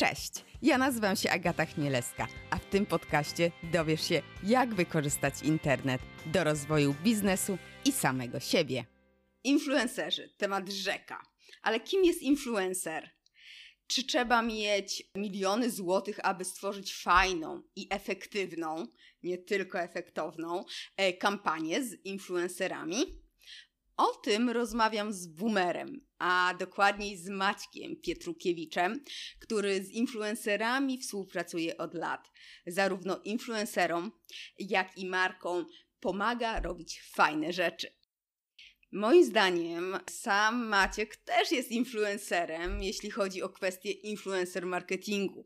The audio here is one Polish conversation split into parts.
Cześć, ja nazywam się Agata Chmielewska, a w tym podcaście dowiesz się, jak wykorzystać internet do rozwoju biznesu i samego siebie. Influencerzy, temat rzeka. Ale kim jest influencer? Czy trzeba mieć miliony złotych, aby stworzyć fajną i efektywną, nie tylko efektowną, e, kampanię z influencerami? O tym rozmawiam z Boomerem, a dokładniej z Maćkiem Pietrukiewiczem, który z influencerami współpracuje od lat. Zarówno influencerom, jak i markom pomaga robić fajne rzeczy. Moim zdaniem sam Maciek też jest influencerem, jeśli chodzi o kwestię influencer marketingu.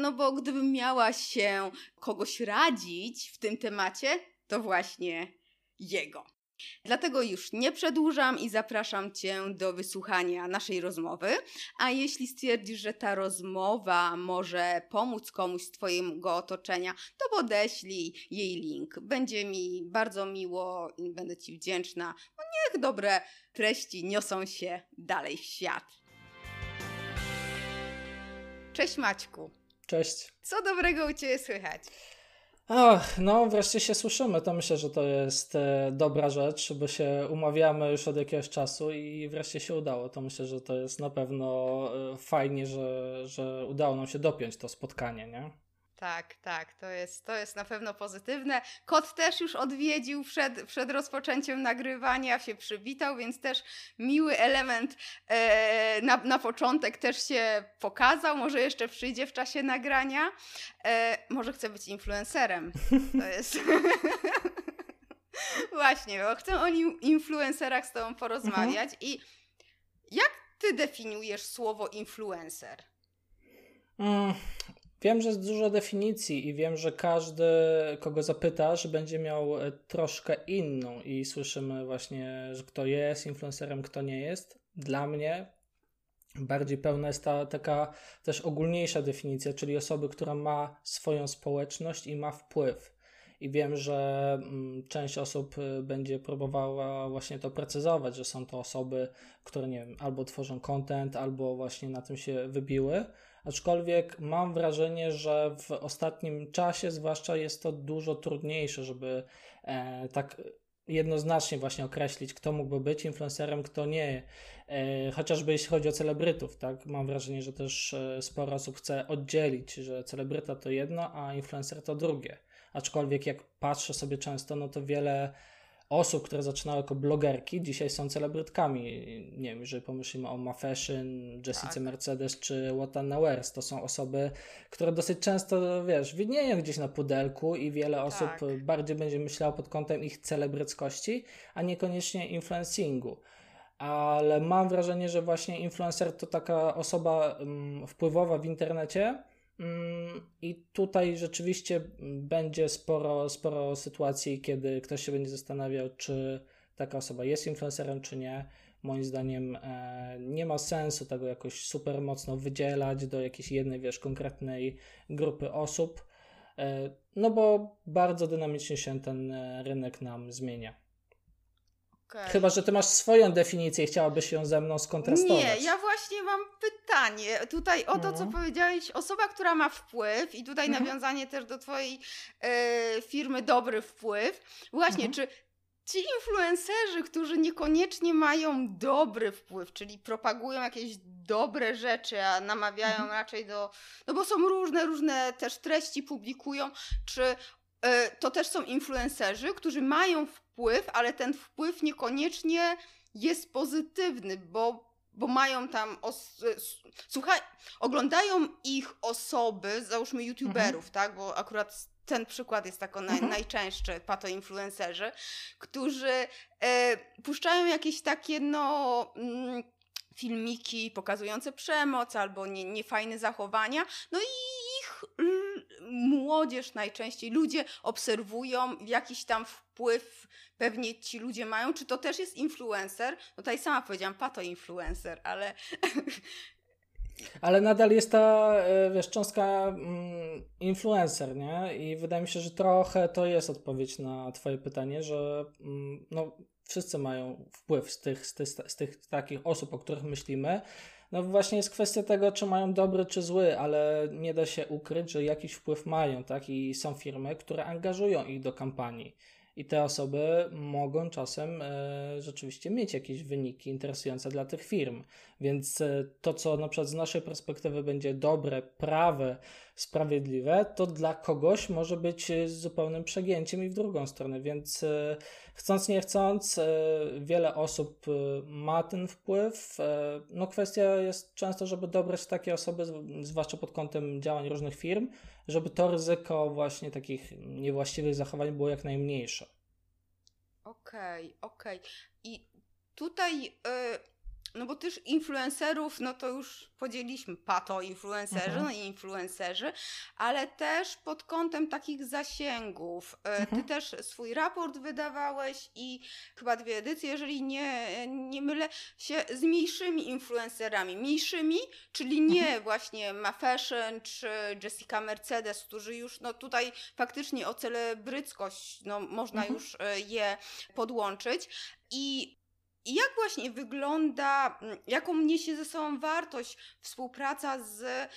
No bo gdybym miała się kogoś radzić w tym temacie, to właśnie jego. Dlatego już nie przedłużam i zapraszam Cię do wysłuchania naszej rozmowy. A jeśli stwierdzisz, że ta rozmowa może pomóc komuś z Twojego otoczenia, to podeślij jej link. Będzie mi bardzo miło i będę Ci wdzięczna. No niech dobre treści niosą się dalej w świat. Cześć Maćku. Cześć. Co dobrego u Ciebie słychać? Ach, no wreszcie się słyszymy. To myślę, że to jest e, dobra rzecz, bo się umawiamy już od jakiegoś czasu i wreszcie się udało. To myślę, że to jest na pewno e, fajnie, że, że udało nam się dopiąć to spotkanie, nie? Tak, tak, to jest, to jest na pewno pozytywne. Kot też już odwiedził przed, przed rozpoczęciem nagrywania, się przywitał, więc też miły element e, na, na początek też się pokazał. Może jeszcze przyjdzie w czasie nagrania. E, może chce być influencerem. To jest. Właśnie, bo chcę o influencerach z Tobą porozmawiać. Mhm. I jak Ty definiujesz słowo influencer? Mm, Wiem, że jest dużo definicji i wiem, że każdy, kogo zapytasz, będzie miał e, troszkę inną i słyszymy właśnie, że kto jest influencerem, kto nie jest. Dla mnie bardziej pełna jest ta taka też ogólniejsza definicja, czyli osoby, która ma swoją społeczność i ma wpływ. I wiem, że mm, część osób e, będzie próbowała właśnie to precyzować, że są to osoby, które nie wiem, albo tworzą content, albo właśnie na tym się wybiły Aczkolwiek mam wrażenie, że w ostatnim czasie, zwłaszcza, jest to dużo trudniejsze, żeby e, tak jednoznacznie właśnie określić, kto mógłby być influencerem, kto nie. E, chociażby jeśli chodzi o celebrytów, tak? Mam wrażenie, że też e, sporo osób chce oddzielić, że celebryta to jedno, a influencer to drugie. Aczkolwiek jak patrzę sobie często, no to wiele osób, które zaczynały jako blogerki, dzisiaj są celebrytkami. Nie wiem, jeżeli pomyślimy o Ma Fashion, Jessica tak. Mercedes czy Watana Wears, to są osoby, które dosyć często, wiesz, widnieją gdzieś na pudelku i wiele tak. osób bardziej będzie myślało pod kątem ich celebryckości, a niekoniecznie influencingu. Ale mam wrażenie, że właśnie influencer to taka osoba um, wpływowa w internecie, Mm, I tutaj rzeczywiście będzie sporo, sporo sytuacji, kiedy ktoś się będzie zastanawiał, czy taka osoba jest influencerem, czy nie. Moim zdaniem e, nie ma sensu tego jakoś super mocno wydzielać do jakiejś jednej, wiesz, konkretnej grupy osób, e, no bo bardzo dynamicznie się ten e, rynek nam zmienia. Okay. Chyba, że ty masz swoją definicję i chciałabyś ją ze mną skontrastować. Nie, ja właśnie mam pytanie tutaj o to, co mhm. powiedziałeś. Osoba, która ma wpływ i tutaj mhm. nawiązanie też do twojej e, firmy Dobry Wpływ. Właśnie, mhm. czy ci influencerzy, którzy niekoniecznie mają dobry wpływ, czyli propagują jakieś dobre rzeczy, a namawiają mhm. raczej do. No bo są różne, różne też treści publikują, czy to też są influencerzy, którzy mają wpływ ale ten wpływ niekoniecznie jest pozytywny, bo, bo mają tam. Os- słuchaj, oglądają ich osoby, załóżmy YouTuberów, mhm. tak? Bo akurat ten przykład jest tako naj, mhm. najczęstszy, pato-influencerzy, którzy e, puszczają jakieś takie, no. Mm, filmiki pokazujące przemoc albo nie, niefajne zachowania. No i ich młodzież najczęściej, ludzie obserwują, jakiś tam wpływ pewnie ci ludzie mają. Czy to też jest influencer? No tutaj sama powiedziałam, pato influencer, ale ale nadal jest ta, e, wiesz, cząstka mm, influencer, nie? I wydaje mi się, że trochę to jest odpowiedź na twoje pytanie, że mm, no, wszyscy mają wpływ z tych, z tych, z tych takich osób, o których myślimy. No właśnie jest kwestia tego, czy mają dobry, czy zły, ale nie da się ukryć, że jakiś wpływ mają, tak? I są firmy, które angażują ich do kampanii. I te osoby mogą czasem e, rzeczywiście mieć jakieś wyniki interesujące dla tych firm. Więc e, to, co na przykład z naszej perspektywy będzie dobre, prawe, sprawiedliwe, to dla kogoś może być e, zupełnym przegięciem i w drugą stronę. Więc e, chcąc, nie chcąc, e, wiele osób ma ten wpływ. No, kwestia jest często, żeby dobrać takie osoby, zwłaszcza pod kątem działań różnych firm, żeby to ryzyko właśnie takich niewłaściwych zachowań było jak najmniejsze. Okej, okay, okej. Okay. I tutaj, yy, no bo też influencerów, no to już podzieliliśmy pato influencerzy, mhm. no i influencerzy, ale też pod kątem takich zasięgów. E, mhm. Ty też swój raport wydawałeś i chyba dwie edycje, jeżeli nie, nie mylę się, z mniejszymi influencerami. Mniejszymi, czyli nie mhm. właśnie Ma Fashion czy Jessica Mercedes, którzy już no tutaj faktycznie o celebryckość no, można mhm. już e, je podłączyć. I i jak właśnie wygląda, mm, jaką niesie ze sobą wartość współpraca z e,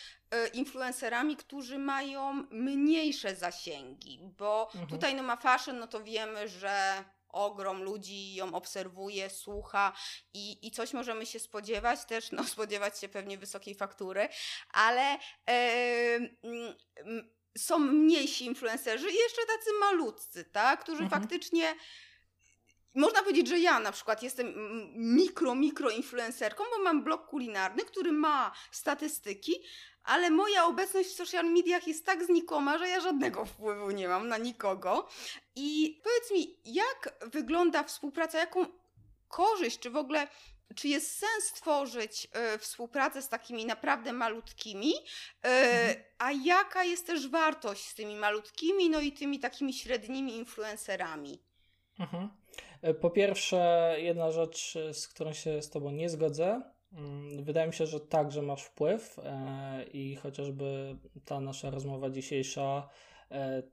influencerami, którzy mają mniejsze zasięgi? Bo mhm. tutaj no ma fashion, no to wiemy, że ogrom ludzi ją obserwuje, słucha i, i coś możemy się spodziewać, też no, spodziewać się pewnie wysokiej faktury, ale yy, są mniejsi influencerzy i jeszcze tacy malutcy, tak, którzy mhm. faktycznie można powiedzieć, że ja na przykład jestem mikro, mikro influencerką, bo mam blog kulinarny, który ma statystyki, ale moja obecność w social mediach jest tak znikoma, że ja żadnego wpływu nie mam na nikogo. I powiedz mi, jak wygląda współpraca, jaką korzyść, czy w ogóle czy jest sens tworzyć y, współpracę z takimi naprawdę malutkimi, y, mhm. a jaka jest też wartość z tymi malutkimi, no i tymi takimi średnimi influencerami? Mhm. E, po pierwsze, jedna rzecz, e, z którą się z Tobą nie zgodzę. Mm, wydaje mi się, że także masz wpływ e, i chociażby ta nasza rozmowa dzisiejsza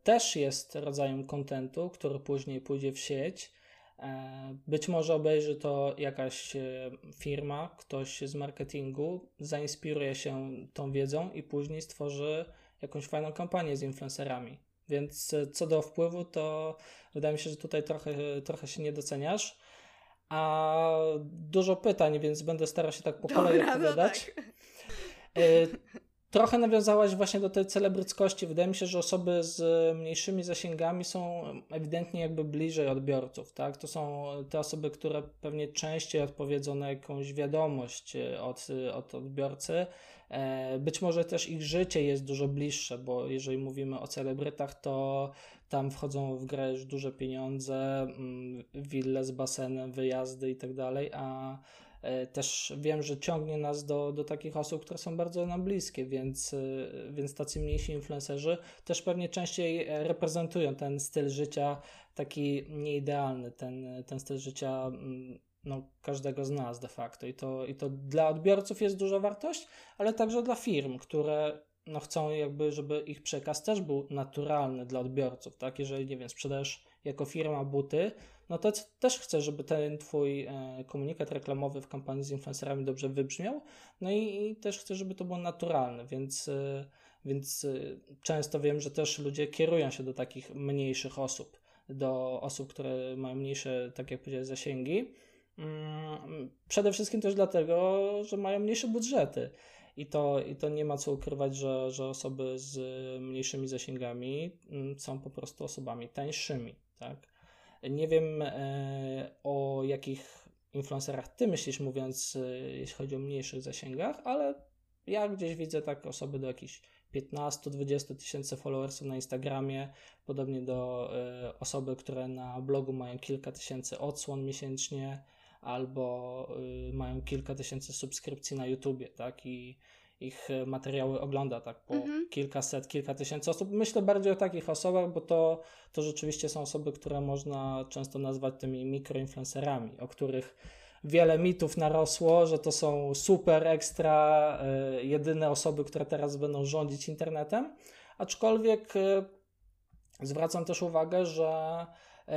też jest rodzajem kontentu, który później pójdzie w sieć. Być może obejrzy to jakaś firma, ktoś z marketingu, zainspiruje się tą wiedzą i później stworzy jakąś fajną kampanię z influencerami. Więc e, co do wpływu, to wydaje mi się, że tutaj trochę, trochę się nie doceniasz. A dużo pytań, więc będę starał się tak po kolei no odpowiadać. No tak. Trochę nawiązałaś właśnie do tej celebryckości. Wydaje mi się, że osoby z mniejszymi zasięgami są ewidentnie jakby bliżej odbiorców, tak? To są te osoby, które pewnie częściej odpowiedzą na jakąś wiadomość e, od, od odbiorcy. E, być może też ich życie jest dużo bliższe, bo jeżeli mówimy o celebrytach, to tam wchodzą w grę już duże pieniądze, mm, wille z basenem, wyjazdy i tak dalej, a E, też wiem, że ciągnie nas do, do takich osób, które są bardzo nam bliskie, więc, e, więc tacy mniejsi influencerzy też pewnie częściej reprezentują ten styl życia taki nieidealny, ten, ten styl życia mm, no, każdego z nas de facto. I to, I to dla odbiorców jest duża wartość, ale także dla firm, które no, chcą jakby, żeby ich przekaz też był naturalny dla odbiorców, tak? Jeżeli, nie wiem, sprzedajesz jako firma buty, no to też chcę, żeby ten Twój e, komunikat reklamowy w kampanii z influencerami dobrze wybrzmiał, no i, i też chcę, żeby to było naturalne, więc, e, więc e, często wiem, że też ludzie kierują się do takich mniejszych osób, do osób, które mają mniejsze, tak jak powiedziałeś, zasięgi. Mm, przede wszystkim też dlatego, że mają mniejsze budżety. I to, I to nie ma co ukrywać, że, że osoby z mniejszymi zasięgami mm, są po prostu osobami tańszymi. Tak? Nie wiem e, o jakich influencerach ty myślisz, mówiąc, e, jeśli chodzi o mniejszych zasięgach, ale ja gdzieś widzę tak osoby do jakichś 15-20 tysięcy followersów na Instagramie, podobnie do y, osoby, które na blogu mają kilka tysięcy odsłon miesięcznie, albo y, mają kilka tysięcy subskrypcji na YouTubie, tak? I ich e, materiały ogląda tak po mhm. kilkaset, kilka tysięcy osób. Myślę bardziej o takich osobach, bo to, to rzeczywiście są osoby, które można często nazwać tymi mikroinfluencerami, o których wiele mitów narosło, że to są super, ekstra, y, jedyne osoby, które teraz będą rządzić internetem. Aczkolwiek y, zwracam też uwagę, że y,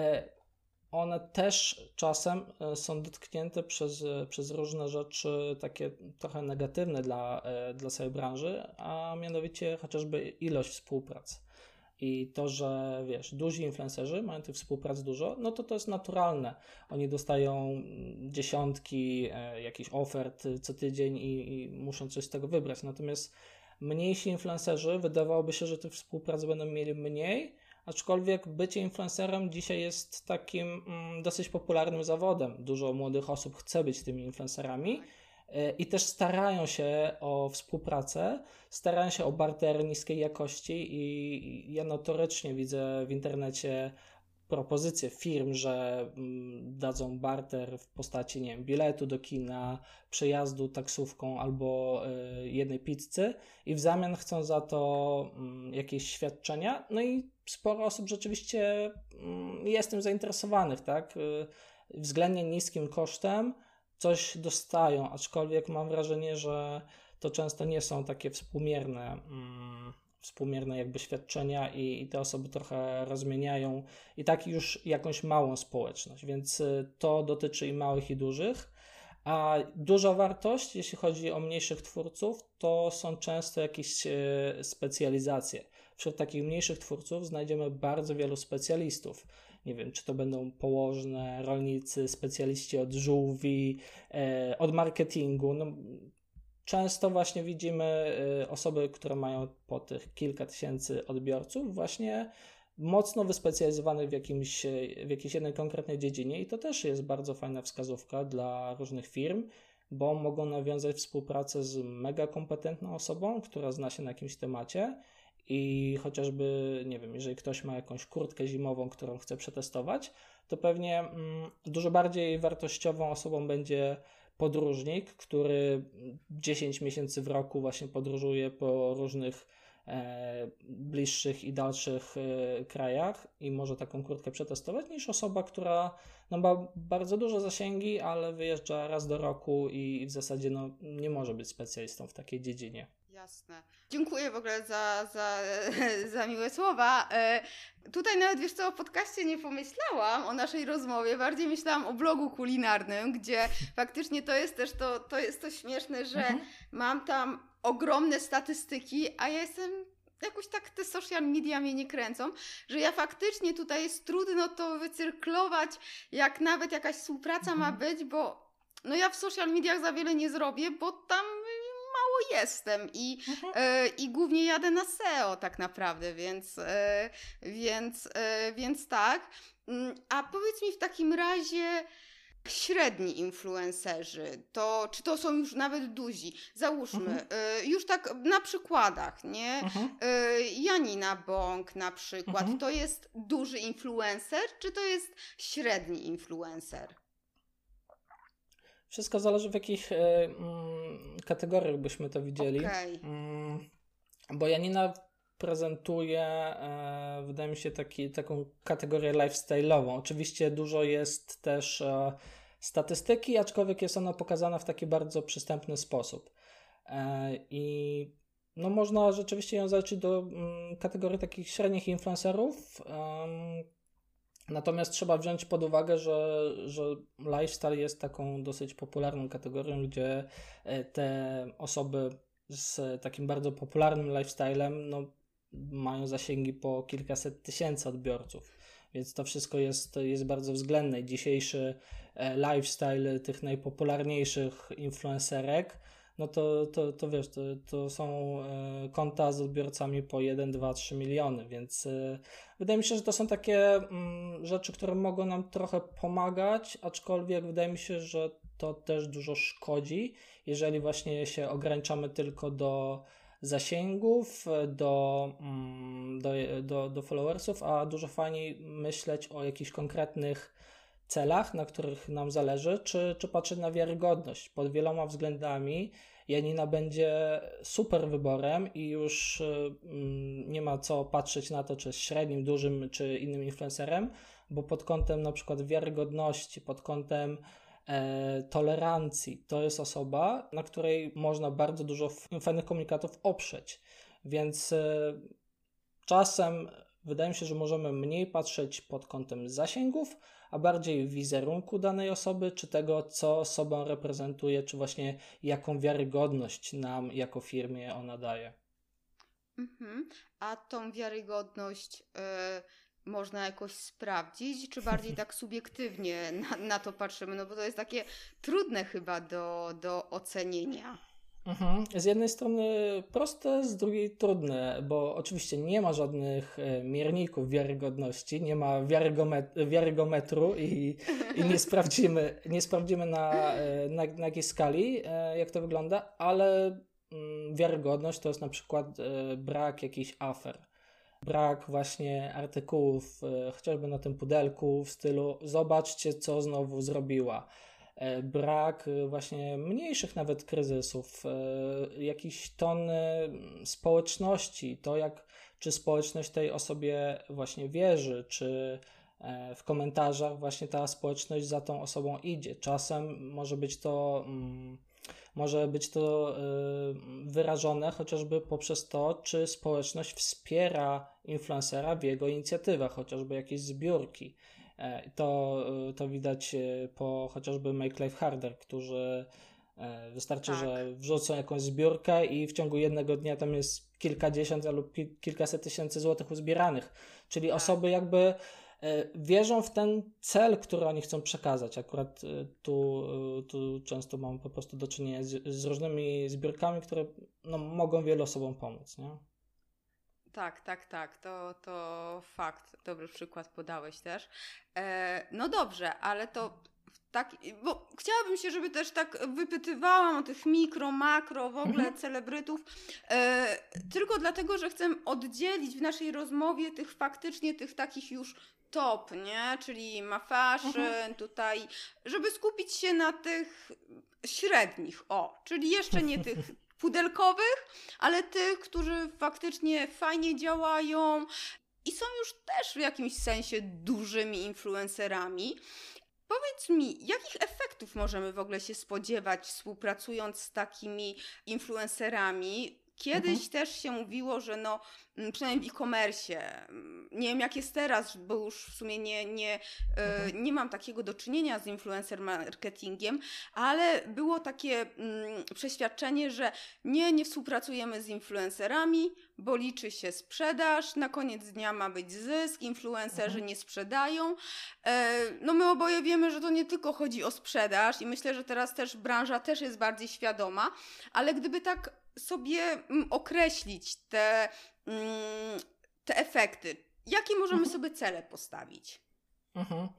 one też czasem e, są dotknięte przez, e, przez różne rzeczy takie trochę negatywne dla, e, dla całej branży, a mianowicie chociażby ilość współpracy. I to, że wiesz, duzi influencerzy mają tych współprac dużo, no to to jest naturalne. Oni dostają dziesiątki e, jakichś ofert co tydzień i, i muszą coś z tego wybrać. Natomiast mniejsi influencerzy wydawałoby się, że tych współprac będą mieli mniej, aczkolwiek bycie influencerem dzisiaj jest takim mm, dosyć popularnym zawodem. Dużo młodych osób chce być tymi influencerami e, i też starają się o współpracę, starają się o barter niskiej jakości i ja notorycznie widzę w internecie propozycje firm, że mm, dadzą barter w postaci, nie wiem, biletu do kina, przejazdu taksówką albo y, jednej pizzy i w zamian chcą za to mm, jakieś świadczenia. No i sporo osób rzeczywiście mm, jest tym zainteresowanych, tak? Y, względnie niskim kosztem coś dostają, aczkolwiek mam wrażenie, że to często nie są takie współmierne współmierne jakby świadczenia i, i, te osoby trochę rozmieniają i tak już jakąś małą społeczność, więc y, to dotyczy i małych i dużych. A duża wartość, jeśli chodzi o mniejszych twórców, to są często jakieś y, specjalizacje. Wśród takich mniejszych twórców znajdziemy bardzo wielu specjalistów. Nie wiem, czy to będą położne, rolnicy, specjaliści od żółwi, e, od marketingu. No, często właśnie widzimy y, osoby, które mają po tych kilka tysięcy odbiorców, właśnie mocno wyspecjalizowanych w, jakimś, w jakiejś jednej konkretnej dziedzinie i to też jest bardzo fajna wskazówka dla różnych firm, bo mogą nawiązać współpracę z mega kompetentną osobą, która zna się na jakimś temacie i chociażby, nie wiem, jeżeli ktoś ma jakąś kurtkę zimową, którą chce przetestować, to pewnie mm, dużo bardziej wartościową osobą będzie podróżnik, który 10 miesięcy w roku właśnie podróżuje po różnych e, bliższych i dalszych e, krajach i może taką kurtkę przetestować, niż osoba, która no, ma bardzo duże zasięgi, ale wyjeżdża raz do roku i w zasadzie no, nie może być specjalistą w takiej dziedzinie. Jasne. Dziękuję w ogóle za, za, za miłe słowa. E, tutaj nawet wiesz co, o podcaście nie pomyślałam, o naszej rozmowie, bardziej myślałam o blogu kulinarnym, gdzie faktycznie to jest też to, to jest to śmieszne, że mhm. mam tam ogromne statystyki, a ja jestem jakoś tak te social media mnie nie kręcą, że ja faktycznie tutaj jest trudno to wycyrklować, jak nawet jakaś współpraca mhm. ma być, bo no ja w social mediach za wiele nie zrobię, bo tam jestem i, mhm. e, i głównie jadę na SEO tak naprawdę, więc, e, więc, e, więc tak. Mm, a powiedz mi w takim razie, średni influencerzy, to czy to są już nawet duzi? Załóżmy, mhm. już tak na przykładach, nie? Mhm. Janina Bąk na przykład, mhm. to jest duży influencer, czy to jest średni influencer? Wszystko zależy w jakich e, mm, kategoriach byśmy to widzieli. Okay. Mm, bo Janina prezentuje, e, wydaje mi się, taki, taką kategorię lifestyle'ową. Oczywiście dużo jest też e, statystyki, aczkolwiek jest ona pokazana w taki bardzo przystępny sposób. I no można rzeczywiście ją zaliczyć do mm, kategorii takich średnich influencerów, Natomiast trzeba wziąć pod uwagę, że, że lifestyle jest taką dosyć popularną kategorią, gdzie e, te osoby z takim bardzo popularnym lifestylem no, mają zasięgi po kilkaset tysięcy odbiorców. Więc to wszystko jest, jest bardzo względne. Dzisiejszy e, lifestyle tych najpopularniejszych influencerek no to, to, to wiesz, to, to są e, konta z odbiorcami po 1, 2, 3 miliony, więc e, wydaje mi się, że to są takie mm, rzeczy, które mogą nam trochę pomagać, aczkolwiek wydaje mi się, że to też dużo szkodzi, jeżeli właśnie się ograniczamy tylko do zasięgów, do, mm, do, do, do followersów, a dużo fajniej myśleć o jakichś konkretnych celach, na których nam zależy, czy, czy patrzeć na wiarygodność. Pod wieloma względami Janina będzie super wyborem i już mm, nie ma co patrzeć na to, czy jest średnim, dużym, czy innym influencerem, bo pod kątem na przykład wiarygodności, pod kątem e, tolerancji, to jest osoba, na której można bardzo dużo fajnych komunikatów oprzeć. Więc e, czasem wydaje mi się, że możemy mniej patrzeć pod kątem zasięgów, a bardziej wizerunku danej osoby, czy tego, co osobą reprezentuje, czy właśnie jaką wiarygodność nam jako firmie ona daje. Mhm. A tą wiarygodność y, można jakoś sprawdzić, czy bardziej tak subiektywnie na, na, to patrzymy? No bo to jest takie trudne chyba do, do ocenienia. Mhm. Z jednej strony proste, z drugiej trudne, bo oczywiście nie ma żadnych e, mierników wiarygodności, nie ma wiarygometru i, i nie sprawdzimy, nie sprawdzimy na, e, na, na jakiej skali, e, jak to wygląda, ale mm, wiarygodność to jest na przykład brak jakichś afer. Brak właśnie artykułów, chociażby na tym pudelku w stylu zobaczcie, co znowu zrobiła brak e, właśnie mniejszych nawet kryzysów, e, jakiś ton społeczności, to jak czy społeczność tej osobie właśnie wierzy, czy w komentarzach właśnie ta społeczność za tą osobą idzie. Czasem może być to mm, może być to wyrażone chociażby poprzez to, czy społeczność wspiera influencera w jego inicjatywach, chociażby jakieś zbiórki. E, to, e, to widać e, po chociażby Make Life Harder, którzy wystarczy, tak. że wrzucą jakąś zbiórkę i w ciągu jednego dnia tam jest kilkadziesiąt lub kilkaset tysięcy złotych uzbieranych. Czyli tak. osoby jakby wierzą w ten cel, który oni chcą przekazać. Akurat tu, tu często mamy po prostu do czynienia z, z różnymi zbiórkami, które no, mogą wielu osobom pomóc. Nie? Tak, tak, tak. To, to fakt. Dobry przykład podałeś też. E, no dobrze, ale to tak, bo chciałabym się, żeby też tak wypytywałam o tych mikro, makro, w ogóle mhm. celebrytów, e, tylko dlatego, że chcę oddzielić w naszej rozmowie tych faktycznie, tych takich już top, nie? Czyli ma fashion, mhm. tutaj, żeby skupić się na tych średnich, o, czyli jeszcze nie tych pudelkowych, ale tych, którzy faktycznie fajnie działają i są już też w jakimś sensie dużymi influencerami. Powiedz mi, jakich efektów możemy w ogóle się spodziewać współpracując z takimi influencerami? Kiedyś mhm. też się mówiło, że no, mm, przynajmniej w e-commerce, mm, nie wiem jak jest teraz, bo już w sumie nie, nie, e, mhm. nie mam takiego do czynienia z influencer marketingiem, ale było takie mm, przeświadczenie, że nie, nie współpracujemy z influencerami, bo liczy się sprzedaż, na koniec dnia ma być zysk, influencerzy mhm. nie sprzedają. E, no my oboje wiemy, że to nie tylko chodzi o sprzedaż i myślę, że teraz też branża też jest bardziej świadoma, ale gdyby tak sobie mm, określić te, mm, te efekty? Jakie możemy mhm. sobie cele postawić? Mhm.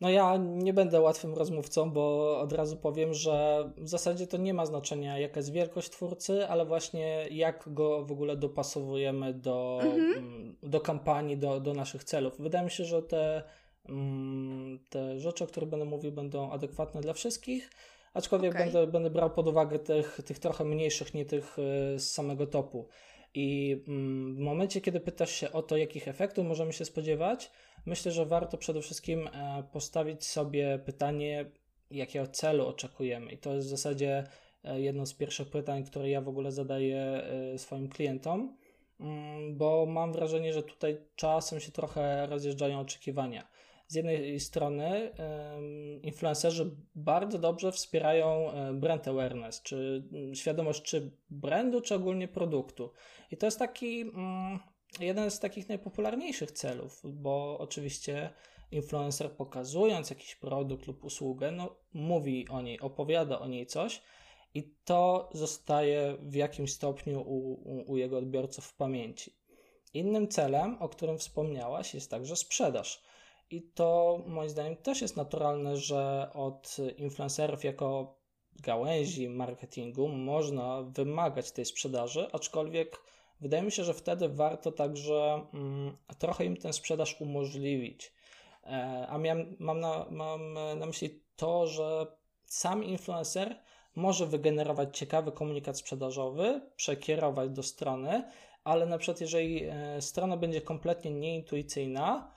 No ja nie będę łatwym rozmówcą, bo od razu powiem, że w zasadzie to nie ma znaczenia, jaka jest wielkość twórcy, ale właśnie jak go w ogóle dopasowujemy do, mhm. Mm, do kampanii, do, do naszych celów. Wydaje mi się, że te, te rzeczy, o których będę mówił, będą adekwatne dla wszystkich. Aczkolwiek okay. będę, będę brał pod uwagę tych, tych trochę mniejszych, nie tych e, z samego topu. I mm, w momencie, kiedy pytasz się o to, jakich efektów możemy się spodziewać, myślę, że warto przede wszystkim e, postawić sobie pytanie, jakiego celu oczekujemy. I to jest w zasadzie e, jedno z pierwszych pytań, które ja w ogóle zadaję swoim klientom, mm, bo mam wrażenie, że tutaj czasem się trochę rozjeżdżają oczekiwania z jednej strony influencerzy bardzo dobrze wspierają e, brand awareness, czy mm, świadomość czy brandu, czy ogólnie produktu. I to jest taki mm, jeden z takich najpopularniejszych celów, bo oczywiście influencer pokazując jakiś produkt lub usługę, no, mówi o niej, opowiada o niej coś i to zostaje w jakimś stopniu u, u, u jego odbiorców w pamięci. Innym celem, o którym wspomniałaś, jest także sprzedaż. I to moim zdaniem też jest naturalne, że od influencerów jako gałęzi marketingu można wymagać tej sprzedaży, aczkolwiek wydaje mi się, że wtedy warto także mm, trochę im tę sprzedaż umożliwić. E, a miałem, mam, na, mam na myśli to, że sam influencer może wygenerować ciekawy komunikat sprzedażowy, przekierować do strony, ale na przykład jeżeli e, strona będzie kompletnie nieintuicyjna,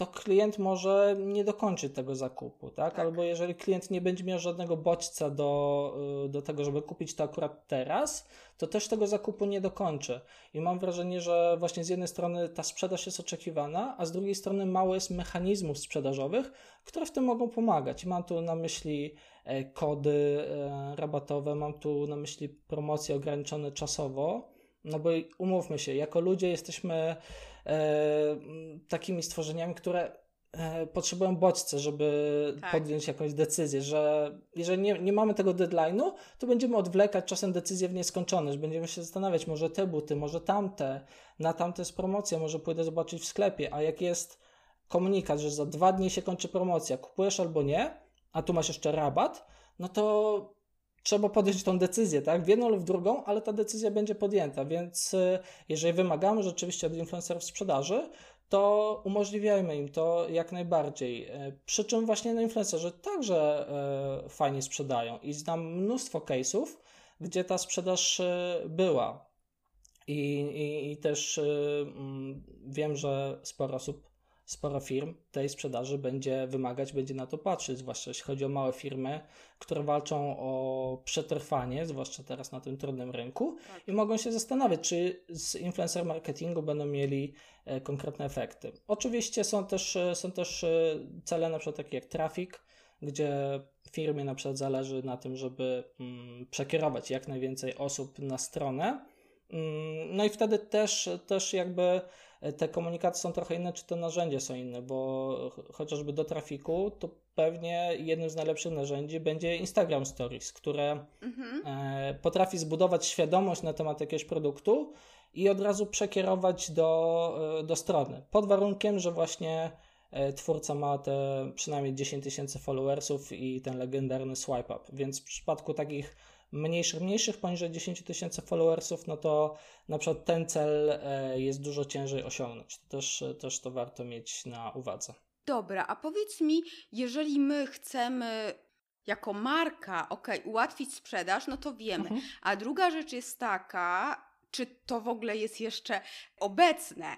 to klient może nie dokończyć tego zakupu, tak? Tak. Albo jeżeli klient nie będzie miał żadnego bodźca do, y, do tego, żeby kupić to akurat teraz, to też tego zakupu nie dokończy. I mam wrażenie, że właśnie z jednej strony ta sprzedaż jest oczekiwana, a z drugiej strony mało jest mechanizmów sprzedażowych, które w tym mogą pomagać. Mam tu na myśli e, kody e, rabatowe, mam tu na myśli promocje ograniczone czasowo, no bo umówmy się, jako ludzie jesteśmy takimi stworzeniami, które e, potrzebują bodźce, żeby Tak. podjąć jakąś decyzję, że jeżeli nie, nie mamy tego deadline'u, to będziemy odwlekać czasem decyzję w nieskończoność. Będziemy się zastanawiać, może te buty, może tamte, na tamte jest promocja, może pójdę zobaczyć w sklepie, a jak jest komunikat, że za dwa dni się kończy promocja, kupujesz albo nie, a tu masz jeszcze rabat, no to trzeba podjąć tą decyzję, tak? W jedną lub w drugą, ale ta decyzja będzie podjęta, więc y, jeżeli wymagamy rzeczywiście od influencerów sprzedaży, to umożliwiajmy im to jak najbardziej. E, Przy czym właśnie no, influencerzy także e, fajnie sprzedają i znam mnóstwo case'ów, gdzie ta sprzedaż e, była. I, i, i też e, mm, wiem, że sporo osób, sporo firm tej sprzedaży będzie wymagać, będzie na to patrzeć, zwłaszcza jeśli chodzi o małe firmy, które walczą o przetrwanie, zwłaszcza teraz na tym trudnym rynku Tak. i mogą się zastanawiać, czy z influencer marketingu będą mieli e, konkretne efekty. Oczywiście są też, e, są też e, cele na przykład takie jak traffic, gdzie firmie na przykład zależy na tym, żeby mm, przekierować jak najwięcej osób na stronę. Mm, No i wtedy też, też jakby te komunikaty są trochę inne, czy te narzędzia są inne, bo ch- chociażby do trafiku, to pewnie jednym z najlepszych narzędzi będzie Instagram Stories, które Mhm. e, potrafi zbudować świadomość na temat jakiegoś produktu i od razu przekierować do, e, do strony. Pod warunkiem, że właśnie e, twórca ma te przynajmniej 10 tysięcy followersów i ten legendarny swipe up. Więc w przypadku takich mniejszych, mniejszych poniżej 10 tysięcy followersów, no to na przykład ten cel e, jest dużo ciężej osiągnąć. Też, też to warto mieć na uwadze. Dobra, a powiedz mi, jeżeli my chcemy jako marka, ok, ułatwić sprzedaż, no to wiemy. Mhm. A druga rzecz jest taka, czy to w ogóle jest jeszcze obecne.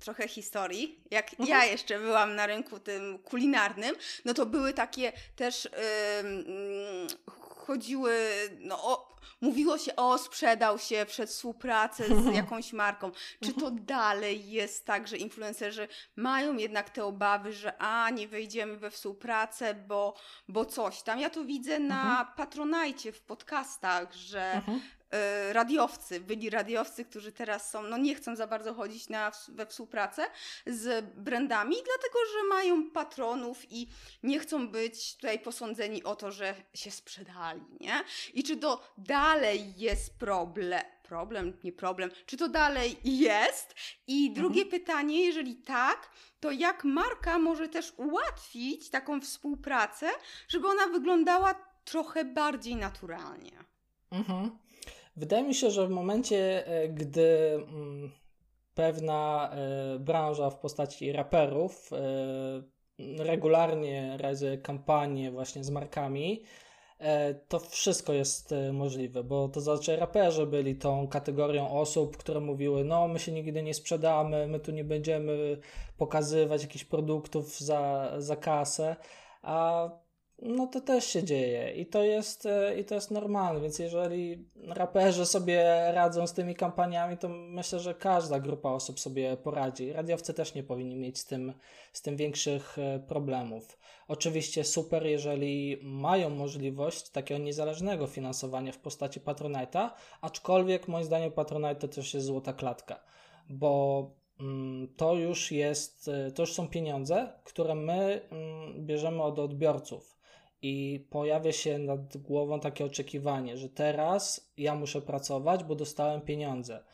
Trochę historii. Jak Mhm. ja jeszcze byłam na rynku tym kulinarnym, no to były takie też mm, chodziły, no o, mówiło się o sprzedał się przed współpracę z jakąś marką. Czy to dalej jest tak, że influencerzy mają jednak te obawy, że a nie wejdziemy we współpracę, bo, bo coś tam. Ja to widzę na Patronajcie w podcastach, że Mhm. E, radiowcy, byli radiowcy, którzy teraz są, no nie chcą za bardzo chodzić na, we współpracę z brandami, dlatego że mają patronów i nie chcą być tutaj posądzeni o to, że się sprzedali, nie? I czy to dalej jest problem? Problem, nie problem. Czy to dalej jest? I drugie pytanie, jeżeli tak, to jak marka może też ułatwić taką współpracę, żeby ona wyglądała trochę bardziej naturalnie? Mhm. Wydaje mi się, że w momencie, e, gdy mm, pewna e, branża w postaci raperów e, regularnie realizuje kampanie właśnie z markami, to wszystko jest możliwe, bo to zazwyczaj raperzy byli tą kategorią osób, które mówiły, no my się nigdy nie sprzedamy, my tu nie będziemy pokazywać jakichś produktów za, za kasę, a no to też się dzieje i to jest, e, i to jest normalne, więc jeżeli raperzy sobie radzą z tymi kampaniami, to myślę, że każda grupa osób sobie poradzi. Radiowcy też nie powinni mieć z tym, z tym większych e, problemów. Oczywiście super, jeżeli mają możliwość takiego niezależnego finansowania w postaci Patronite'a, aczkolwiek moim zdaniem Patronite to też jest złota klatka, bo mm, to już jest, e, to już są pieniądze, które my mm, bierzemy od odbiorców i pojawia się nad głową takie oczekiwanie, że teraz ja muszę pracować, bo dostałem pieniądze.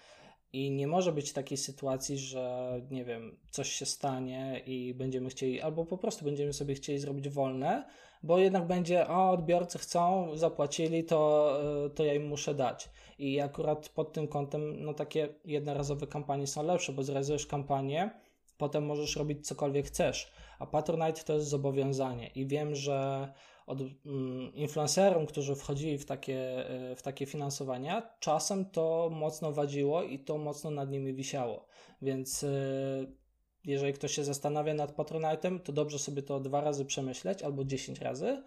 I nie może być takiej sytuacji, że nie wiem, coś się stanie i będziemy chcieli, albo po prostu będziemy sobie chcieli zrobić wolne, bo jednak będzie, o, odbiorcy chcą, zapłacili, to, to ja im muszę dać. I akurat pod tym kątem, no takie jednorazowe kampanie są lepsze, bo zrealizujesz kampanię, potem możesz robić cokolwiek chcesz. A Patronite to jest zobowiązanie. I wiem, że od mm, influencerów, którzy wchodzili w takie, y, w takie finansowania, czasem to mocno wadziło i to mocno nad nimi wisiało. Więc y, jeżeli ktoś się zastanawia nad Patronite'em, to dobrze sobie to dwa razy przemyśleć albo dziesięć razy,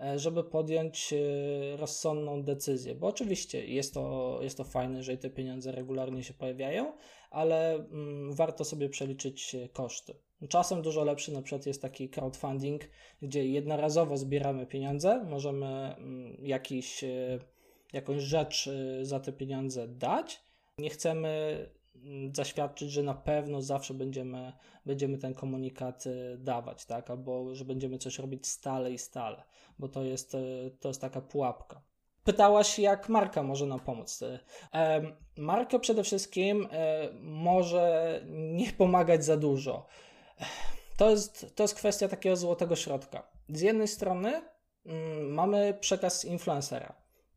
e, żeby podjąć e, rozsądną decyzję. Bo oczywiście jest to, jest to fajne, jeżeli te pieniądze regularnie się pojawiają, ale mm, warto sobie przeliczyć koszty. Czasem dużo lepszy na przykład jest taki crowdfunding, gdzie jednorazowo zbieramy pieniądze, możemy mm, jakiś, jakąś rzecz za te pieniądze dać. Nie chcemy Mm, zaświadczyć, że na pewno zawsze będziemy, będziemy ten komunikat dawać, tak? Albo że będziemy coś robić stale i stale, bo to jest, to jest taka pułapka. Pytałaś, jak marka może nam pomóc. Y, marka przede wszystkim może nie pomagać za dużo. To jest, to jest kwestia takiego złotego środka. Z jednej strony mm, mamy przekaz influencera.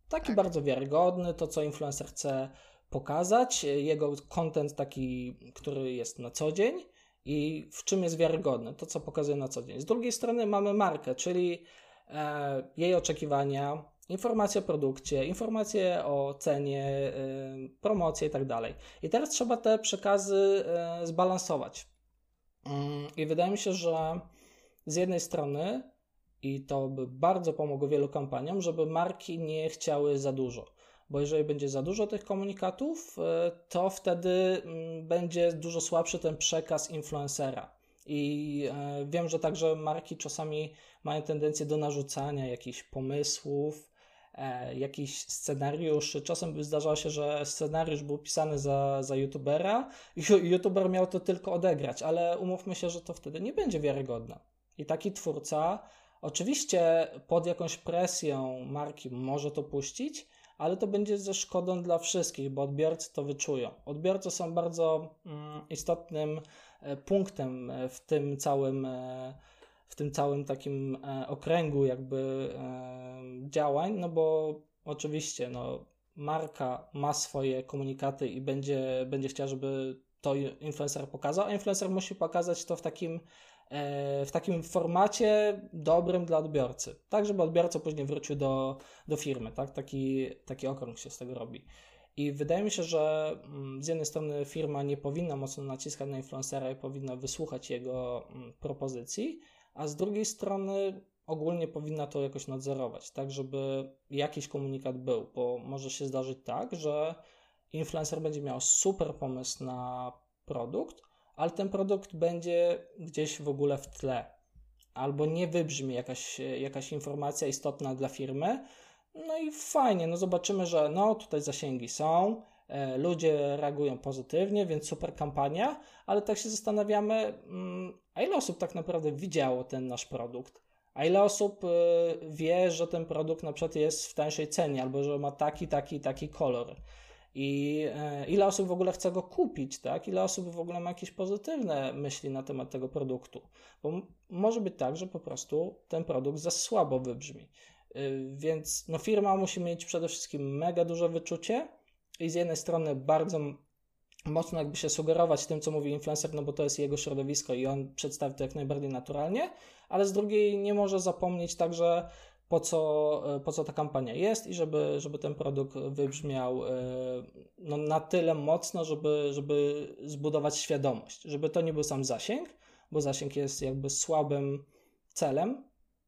Taki tak. bardzo wiarygodny, to co influencer chce pokazać, jego content taki, który jest na co dzień i w czym jest wiarygodny, to co pokazuje na co dzień. Z drugiej strony mamy markę, czyli e, jej oczekiwania, informacje o produkcie, informacje o cenie, e, promocje i tak. I teraz trzeba te przekazy e, zbalansować. Mm, I wydaje mi się, że z jednej strony, i to by bardzo pomogło wielu kampaniom, żeby marki nie chciały za dużo bo jeżeli będzie za dużo tych komunikatów, e, to wtedy mm, będzie dużo słabszy ten przekaz influencera. I wiem, że także marki czasami mają tendencję do narzucania jakichś pomysłów, e, jakichś scenariuszy. Czasem zdarzało się, że scenariusz był pisany za, za youtubera i youtuber miał to tylko odegrać, ale umówmy się, że to wtedy nie będzie wiarygodne. I taki twórca oczywiście pod jakąś presją marki może to puścić, ale to będzie ze szkodą dla wszystkich, bo odbiorcy to wyczują. Odbiorcy są bardzo mm, istotnym e, punktem w tym całym e, w tym całym takim okręgu jakby działań, no bo oczywiście no, marka ma swoje komunikaty i będzie, będzie chciała, żeby to influencer pokazał, a influencer musi pokazać to w takim E, w takim formacie dobrym dla odbiorcy, tak żeby odbiorca później wrócił do, do firmy, tak? Taki, taki okrąg się z tego robi. I wydaje mi się, że mm, z jednej strony firma nie powinna mocno naciskać na influencera i powinna wysłuchać jego mm, propozycji, a z drugiej strony ogólnie powinna to jakoś nadzorować, tak żeby jakiś komunikat był, bo może się zdarzyć tak, że influencer będzie miał super pomysł na produkt, ale ten produkt będzie gdzieś w ogóle w tle. Albo nie wybrzmi jakaś, jakaś informacja istotna dla firmy. No i fajnie, no zobaczymy, że no tutaj zasięgi są, ludzie reagują pozytywnie, więc super kampania, ale tak się zastanawiamy, mm, a ile osób tak naprawdę widziało ten nasz produkt? A ile osób e, wie, że ten produkt na przykład jest w tańszej cenie, albo że ma taki, taki, taki kolor? i e, ile osób w ogóle chce go kupić, tak? Ile osób w ogóle ma jakieś pozytywne myśli na temat tego produktu. Bo może być tak, że po prostu ten produkt za słabo wybrzmi. Więc no, firma musi mieć przede wszystkim mega duże wyczucie i z jednej strony bardzo mocno jakby się sugerować tym, co mówi influencer, no bo to jest jego środowisko i on przedstawi to jak najbardziej naturalnie, ale z drugiej nie może zapomnieć także po co, po co ta kampania jest i żeby, żeby ten produkt wybrzmiał e, no, na tyle mocno, żeby, żeby zbudować świadomość, żeby to nie był sam zasięg, bo zasięg jest jakby słabym celem,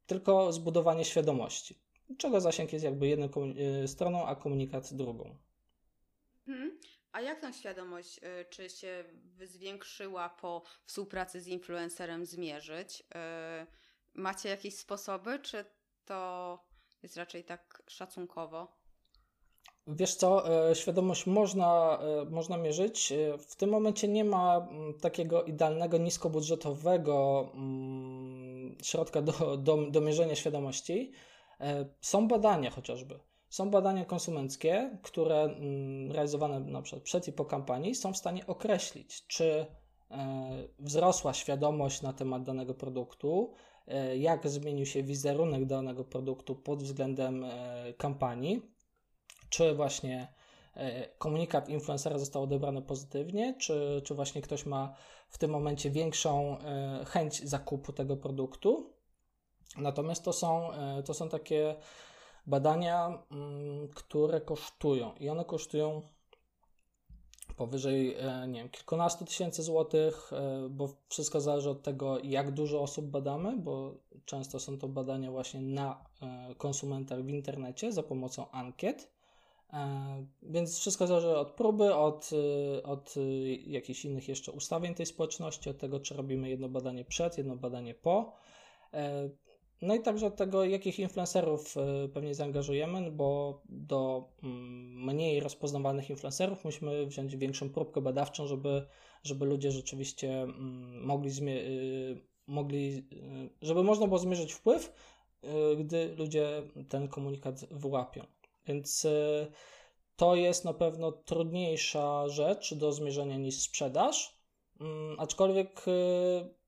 tylko zbudowanie świadomości. Czego zasięg jest jakby jedną e, stroną, a komunikat drugą. Hmm. A jak tą świadomość, czy się zwiększyła po współpracy z influencerem zmierzyć? Macie jakieś sposoby, czy to jest raczej tak szacunkowo. Wiesz co, e, świadomość można, można mierzyć. W tym momencie nie ma mm, takiego idealnego, niskobudżetowego mm, środka do, do, do mierzenia świadomości. Są badania chociażby. Są badania konsumenckie, które mm, realizowane na przykład przed i po kampanii są w stanie określić, czy wzrosła świadomość na temat danego produktu, E, jak zmienił się wizerunek danego produktu pod względem e, kampanii, czy właśnie e, komunikat influencera został odebrany pozytywnie, czy, czy właśnie ktoś ma w tym momencie większą chęć zakupu tego produktu. Natomiast to są, to są takie badania, mm, które kosztują i one kosztują powyżej nie wiem, kilkunastu tysięcy złotych, bo wszystko zależy od tego, jak dużo osób badamy, bo często są to badania właśnie na konsumentach w internecie za pomocą ankiet. Więc wszystko zależy od próby, od, od jakichś innych jeszcze ustawień tej społeczności, od tego, czy robimy jedno badanie przed, jedno badanie po. No i także od tego, jakich influencerów e, pewnie zaangażujemy, no bo do mm, mniej rozpoznawalnych influencerów musimy wziąć większą próbkę badawczą, żeby, żeby ludzie rzeczywiście mm, mogli, y, mogli, y, żeby można było zmierzyć wpływ, y, gdy ludzie ten komunikat wyłapią. Więc to jest na pewno trudniejsza rzecz do zmierzenia niż sprzedaż, mm, aczkolwiek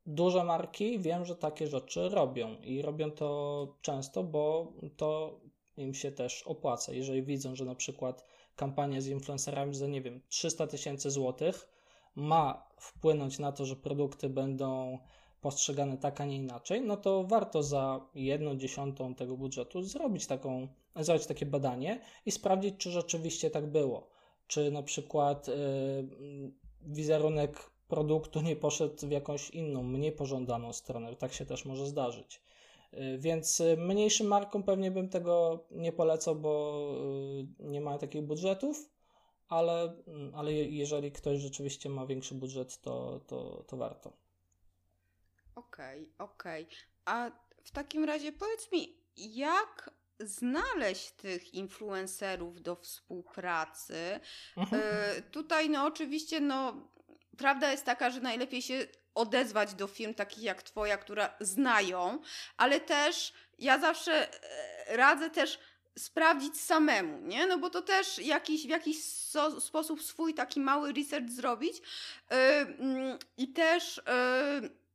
duże marki wiem, że takie rzeczy robią i robią to często, bo to im się też opłaca. Jeżeli widzą, że na przykład kampania z influencerami za nie wiem 300 tysięcy złotych ma wpłynąć na to, że produkty będą postrzegane tak, a nie inaczej, no to warto za jedną dziesiątą tego budżetu zrobić, taką, zrobić takie badanie i sprawdzić, czy rzeczywiście tak było. Czy na przykład yy, wizerunek produktu nie poszedł w jakąś inną, mniej pożądaną stronę. Tak się też może zdarzyć. Y, więc y, mniejszym markom pewnie bym tego nie polecał, bo y, nie ma takich budżetów, ale, mm, ale jeżeli ktoś rzeczywiście ma większy budżet, to, to, to warto. Okej, okay, okej. Okay. A w takim razie powiedz mi, jak znaleźć tych influencerów do współpracy? Mhm. Y, tutaj, no oczywiście, no prawda jest taka, że najlepiej się odezwać do firm takich jak Twoja, które znają, ale też ja zawsze e, radzę też sprawdzić samemu, nie? No bo to też jakiś, w jakiś so, sposób swój taki mały research zrobić yy, i też. Yy,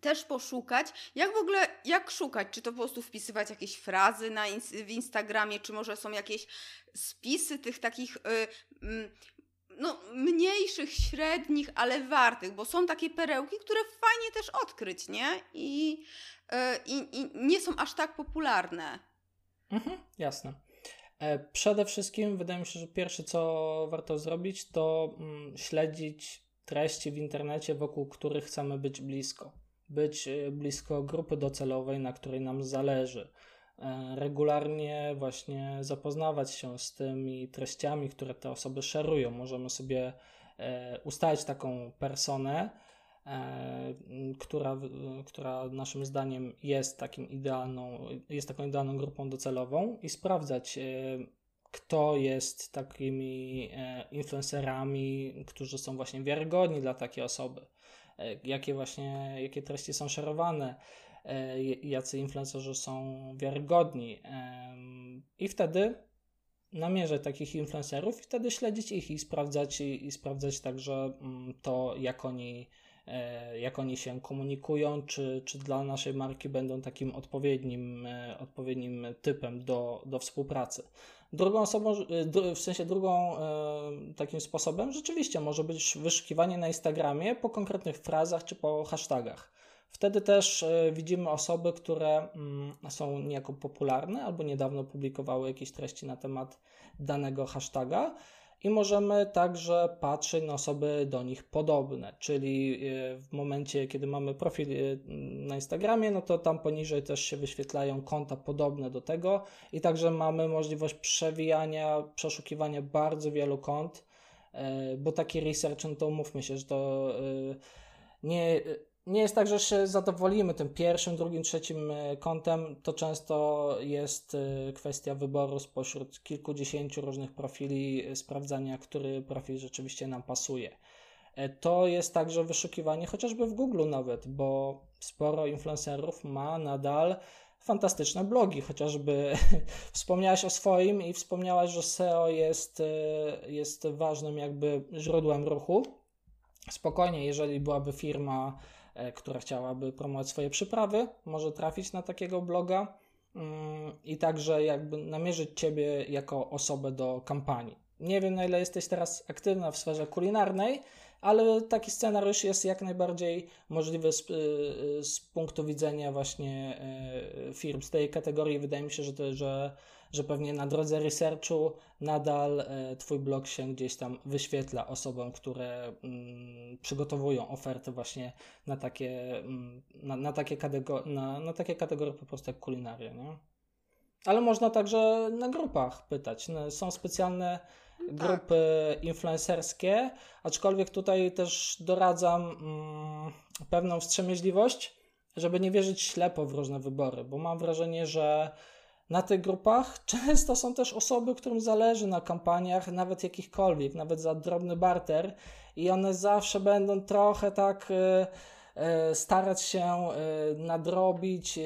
też poszukać, jak w ogóle, jak szukać, czy to po prostu wpisywać jakieś frazy na w Instagramie, czy może są jakieś spisy tych takich yy, no, mniejszych, średnich, ale wartych, bo są takie perełki, które fajnie też odkryć, nie? I, yy, i, i nie są aż tak popularne. Mhm, jasne. E, przede wszystkim wydaje mi się, że pierwsze co warto zrobić, to mm, śledzić treści w internecie, wokół których chcemy być blisko. Być e, blisko grupy docelowej, na której nam zależy E, regularnie właśnie zapoznawać się z tymi treściami, które te osoby szerują. Możemy sobie e, ustalić taką personę, e, która, która naszym zdaniem jest takim idealną, jest taką idealną grupą docelową i sprawdzać, kto jest takimi influencerami, którzy są właśnie wiarygodni dla takiej osoby, jakie właśnie, jakie treści są szerowane, E, jacy influencerzy są wiarygodni. I wtedy namierzać takich influencerów i wtedy śledzić ich i sprawdzać, i, i sprawdzać także mm, to, jak oni, e, jak oni się komunikują, czy, czy dla naszej marki będą takim odpowiednim, e, odpowiednim typem do, do współpracy. Drugą osobą, w sensie drugą takim sposobem rzeczywiście może być wyszukiwanie na Instagramie po konkretnych frazach czy po hashtagach. Wtedy też e, widzimy osoby, które mm, są niejako popularne albo niedawno publikowały jakieś treści na temat danego hashtaga i możemy także patrzeć na osoby do nich podobne, czyli e, w momencie, kiedy mamy profil e, na Instagramie, no to tam poniżej też się wyświetlają konta podobne do tego i także mamy możliwość przewijania, przeszukiwania bardzo wielu kont, bo taki research, no to umówmy się, że to nie nie jest tak, że się zadowolimy tym pierwszym, drugim, trzecim e, kątem. To często jest e, kwestia wyboru spośród kilkudziesięciu różnych profili, e, sprawdzania, który profil rzeczywiście nam pasuje. To jest także wyszukiwanie chociażby w Google nawet, bo sporo influencerów ma nadal fantastyczne blogi, chociażby wspomniałaś o swoim i wspomniałaś, że SEO jest, jest ważnym jakby źródłem ruchu. Spokojnie, jeżeli byłaby firma która chciałaby promować swoje przyprawy, może trafić na takiego bloga mm, i także jakby namierzyć Ciebie jako osobę do kampanii. Nie wiem, na ile jesteś teraz aktywna w sferze kulinarnej, ale taki scenariusz jest jak najbardziej możliwy z, y, z punktu widzenia właśnie y, firm z tej kategorii. Wydaje mi się, że, to, że że pewnie na drodze researchu nadal e, Twój blog się gdzieś tam wyświetla osobom, które mm, przygotowują oferty właśnie na takie, mm, na, na, takie kategor- na, na takie kategorie po prostu jak kulinaria, nie? Ale można także na grupach pytać. No, są specjalne no tak. grupy influencerskie, aczkolwiek tutaj też doradzam mm, pewną wstrzemięźliwość, żeby nie wierzyć ślepo w różne wybory, bo mam wrażenie, że na tych grupach często są też osoby, którym zależy na kampaniach, nawet jakichkolwiek, nawet za drobny barter, i one zawsze będą trochę tak. Yy, starać się nadrobić,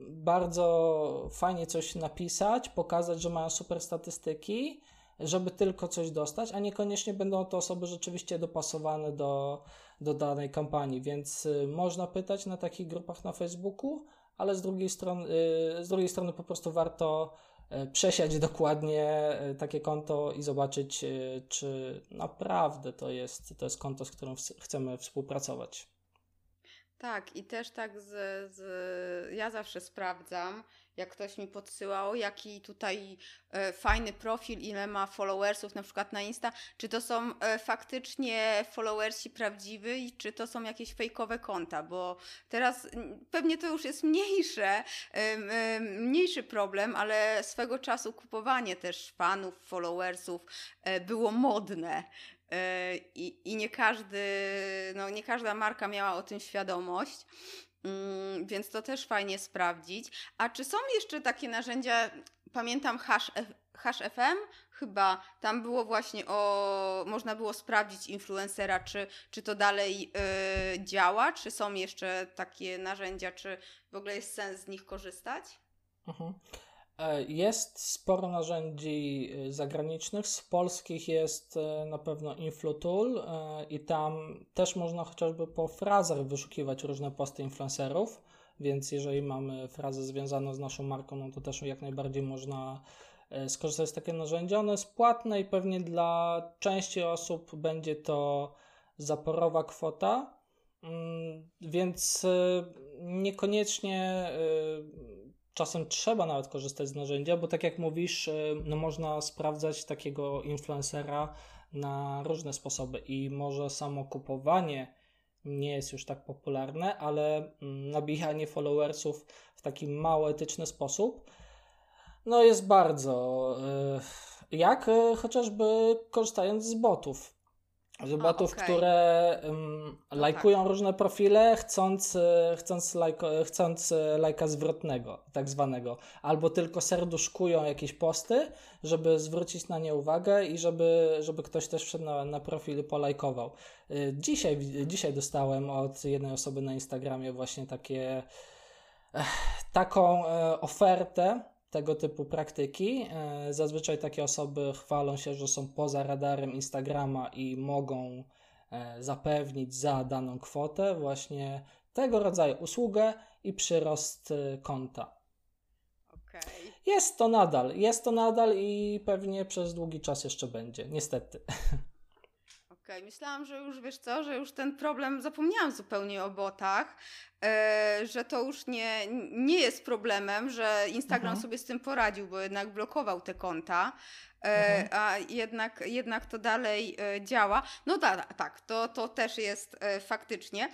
bardzo fajnie coś napisać, pokazać, że mają super statystyki, żeby tylko coś dostać, a niekoniecznie będą to osoby rzeczywiście dopasowane do, do danej kampanii, więc można pytać na takich grupach na Facebooku, ale z drugiej strony, y, z drugiej strony po prostu warto y, przesiać dokładnie takie konto i zobaczyć, czy naprawdę to jest, to jest konto, z którym chcemy współpracować. Tak, i też tak z, z ja zawsze sprawdzam, jak ktoś mi podsyłał, jaki tutaj e, fajny profil, ile ma followersów na przykład na Insta, czy to są e, faktycznie followersi prawdziwi, czy to są jakieś fejkowe konta, bo teraz pewnie to już jest mniejsze, e, mniejszy problem, ale swego czasu kupowanie też fanów, followersów e, było modne. E, I, I nie każdy, no nie każda marka miała o tym świadomość. Mm, więc to też fajnie sprawdzić. A czy są jeszcze takie narzędzia, pamiętam Hash, chyba tam było właśnie o, można było sprawdzić influencera, czy, czy to dalej y, działa, czy są jeszcze takie narzędzia, czy w ogóle jest sens z nich korzystać? Mhm. E, jest sporo narzędzi e, zagranicznych. Z polskich jest e, na pewno Influtool i tam też można chociażby po frazach wyszukiwać różne posty influencerów, więc jeżeli mamy frazę związaną z naszą marką, no to też jak najbardziej można skorzystać z takiego narzędzia. Ono jest płatne i pewnie dla części osób będzie to zaporowa kwota, mm, więc niekoniecznie czasem trzeba nawet korzystać z narzędzia, bo tak jak mówisz, e, no można sprawdzać takiego influencera na różne sposoby i może samo kupowanie nie jest już tak popularne, ale mm, nabijanie followersów w taki mało etyczny sposób no jest bardzo e, jak e, chociażby korzystając z botów botów, okay. które um, lajkują tak. różne profile, chcąc, e, chcąc, lajko, chcąc e, lajka zwrotnego, tak zwanego. Albo tylko serduszkują jakieś posty, żeby zwrócić na nie uwagę i żeby, żeby ktoś też wszedł na, na profil i polajkował. E, dzisiaj, dzisiaj dostałem od jednej osoby na Instagramie właśnie takie taką ofertę, tego typu praktyki. E, zazwyczaj takie osoby chwalą się, że są poza radarem Instagrama i mogą e, zapewnić za daną kwotę właśnie tego rodzaju usługę i przyrost e, konta. Okay. Jest to nadal, jest to nadal i pewnie przez długi czas jeszcze będzie, niestety. Okay. myślałam, że już wiesz co, że już ten problem, zapomniałam zupełnie o botach, e, że to już nie, nie jest problemem, że Instagram mhm. sobie z tym poradził, bo jednak blokował te konta. E, mhm. A jednak, jednak to dalej e, działa. No tak, tak, to, to też jest faktycznie.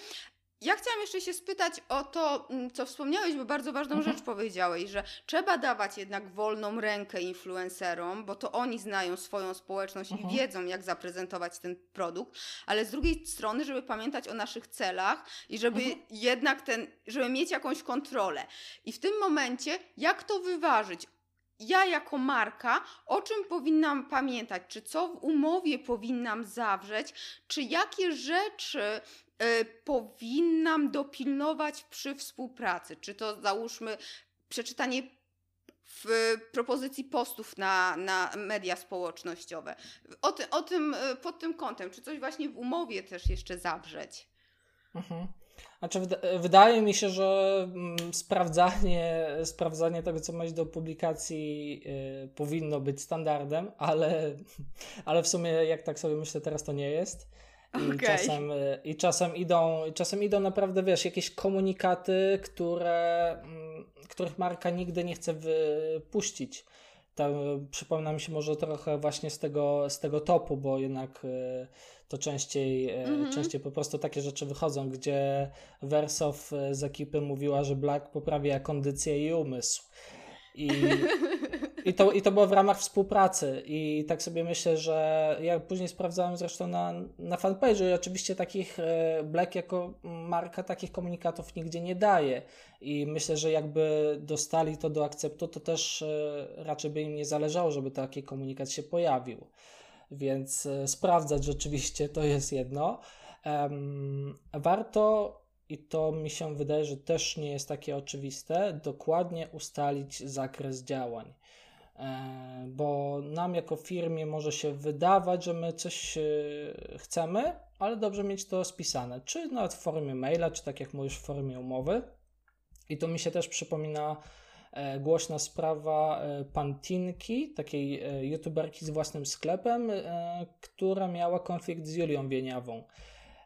Ja chciałam jeszcze się spytać o to, mm, co wspomniałeś, bo bardzo ważną mhm. rzecz powiedziałeś, że trzeba dawać jednak wolną rękę influencerom, bo to oni znają swoją społeczność mhm. i wiedzą, jak zaprezentować ten produkt, ale z drugiej strony, żeby pamiętać o naszych celach i żeby mhm. jednak ten, żeby mieć jakąś kontrolę. I w tym momencie, jak to wyważyć? ja jako marka, o czym powinnam pamiętać, czy co w umowie powinnam zawrzeć, czy jakie rzeczy powinnam dopilnować przy współpracy? Czy to załóżmy przeczytanie w propozycji postów na, na media społecznościowe. O, ty, o tym, y, pod tym kątem, czy coś właśnie w umowie też jeszcze zawrzeć? Mhm. Znaczy, wydaje mi się, że mm, sprawdzanie, sprawdzanie tego, co masz do publikacji, yy, powinno być standardem, ale, ale w sumie, jak tak sobie myślę, teraz to nie jest. I, okay. czasem, I czasem idą, czasem idą naprawdę, wiesz, jakieś komunikaty, które, mm, których marka nigdy nie chce wypuścić. Tam, przypomina mi się może trochę właśnie z tego, z tego topu, bo jednak e, to częściej, mm -hmm. częściej po prostu takie rzeczy wychodzą, gdzie Wersow z ekipy mówiła, że Black poprawia kondycję i umysł. I, i, to, I to było w ramach współpracy. I tak sobie myślę, że ja później sprawdzałem zresztą na, na fanpage'u i oczywiście takich e, Black jako marka takich komunikatów nigdzie nie daje. I myślę, że jakby dostali to do akceptu, to też e, raczej by im nie zależało, żeby taki komunikat się pojawił. Więc e, sprawdzać rzeczywiście to jest jedno. Warto i to mi się wydaje, że też nie jest takie oczywiste, dokładnie ustalić zakres działań. E, bo nam jako firmie może się wydawać, że my coś e, chcemy, ale dobrze mieć to spisane, czy nawet w formie maila, czy tak jak mówisz, w formie umowy. I tu mi się też przypomina e, głośna sprawa Pantinki, takiej youtuberki z własnym sklepem, która miała konflikt z Julią Wieniawą.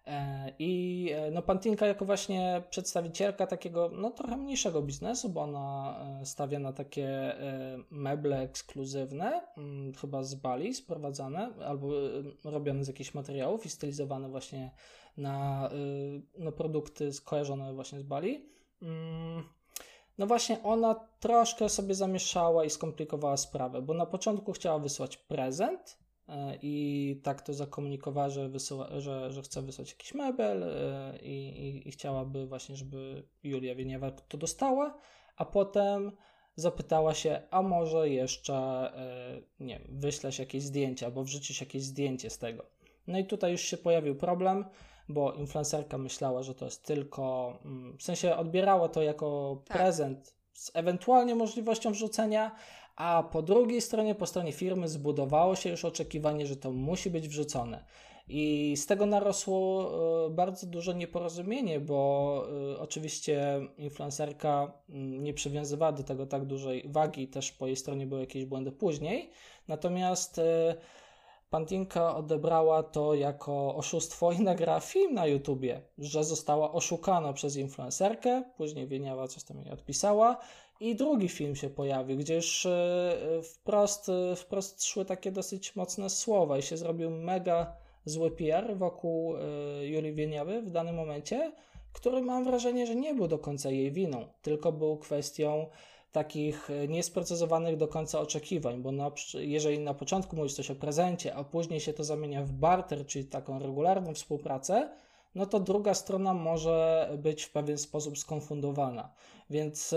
E, I e, no, Pantinka jako właśnie przedstawicielka takiego no, trochę mniejszego biznesu, bo ona e, stawia na takie meble ekskluzywne, mm, chyba z Bali sprowadzane, albo robione z jakichś materiałów i stylizowane właśnie na no, produkty skojarzone właśnie z Bali. Mm, no właśnie ona troszkę sobie zamieszała i skomplikowała sprawę, bo na początku chciała wysłać prezent, i tak to zakomunikowała, że, wysyła, że, że chce wysłać jakiś mebel e, i, i, i chciałaby właśnie, żeby Julia Wieniewa to dostała, a potem zapytała się, a może jeszcze, e, nie wiem, wyślesz jakieś zdjęcie albo wrzucisz jakieś zdjęcie z tego. No i tutaj już się pojawił problem, bo influencerka myślała, że to jest tylko, mm, w sensie odbierała to jako tak. prezent z ewentualnie możliwością wrzucenia, a po drugiej stronie, po stronie firmy zbudowało się już oczekiwanie, że to musi być wrzucone. I z tego narosło e, bardzo duże nieporozumienie, bo e, oczywiście influencerka nie przywiązywała do tego tak dużej wagi, też po jej stronie były jakieś błędy później. Natomiast e, Pantinka odebrała to jako oszustwo i nagrała film na YouTubie, że została oszukana przez influencerkę, później Wieniawa coś tam jej odpisała i drugi film się pojawił, gdzie już e, wprost, e, wprost szły takie dosyć mocne słowa i się zrobił mega zły PR wokół e, Julii Wieniawy w danym momencie, który mam wrażenie, że nie był do końca jej winą, tylko był kwestią takich niesprecyzowanych do końca oczekiwań, bo na, jeżeli na początku mówisz coś o prezencie, a później się to zamienia w barter, czyli taką regularną współpracę, no to druga strona może być w pewien sposób skonfundowana. Więc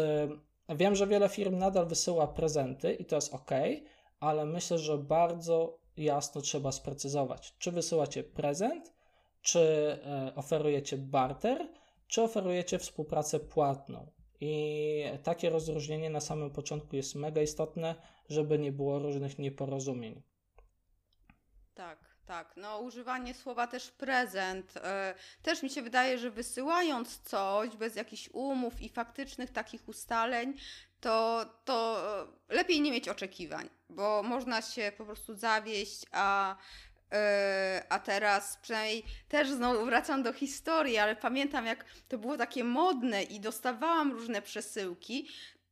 Wiem, że wiele firm nadal wysyła prezenty i to jest ok, ale myślę, że bardzo jasno trzeba sprecyzować, czy wysyłacie prezent, czy e, oferujecie barter, czy oferujecie współpracę płatną. I takie rozróżnienie na samym początku jest mega istotne, żeby nie było różnych nieporozumień. Tak. No używanie słowa też prezent. E, też mi się wydaje, że wysyłając coś bez jakichś umów i faktycznych takich ustaleń, to, to lepiej nie mieć oczekiwań, bo można się po prostu zawieść, a e, a teraz przynajmniej też znowu wracam do historii, ale pamiętam jak to było takie modne i dostawałam różne przesyłki,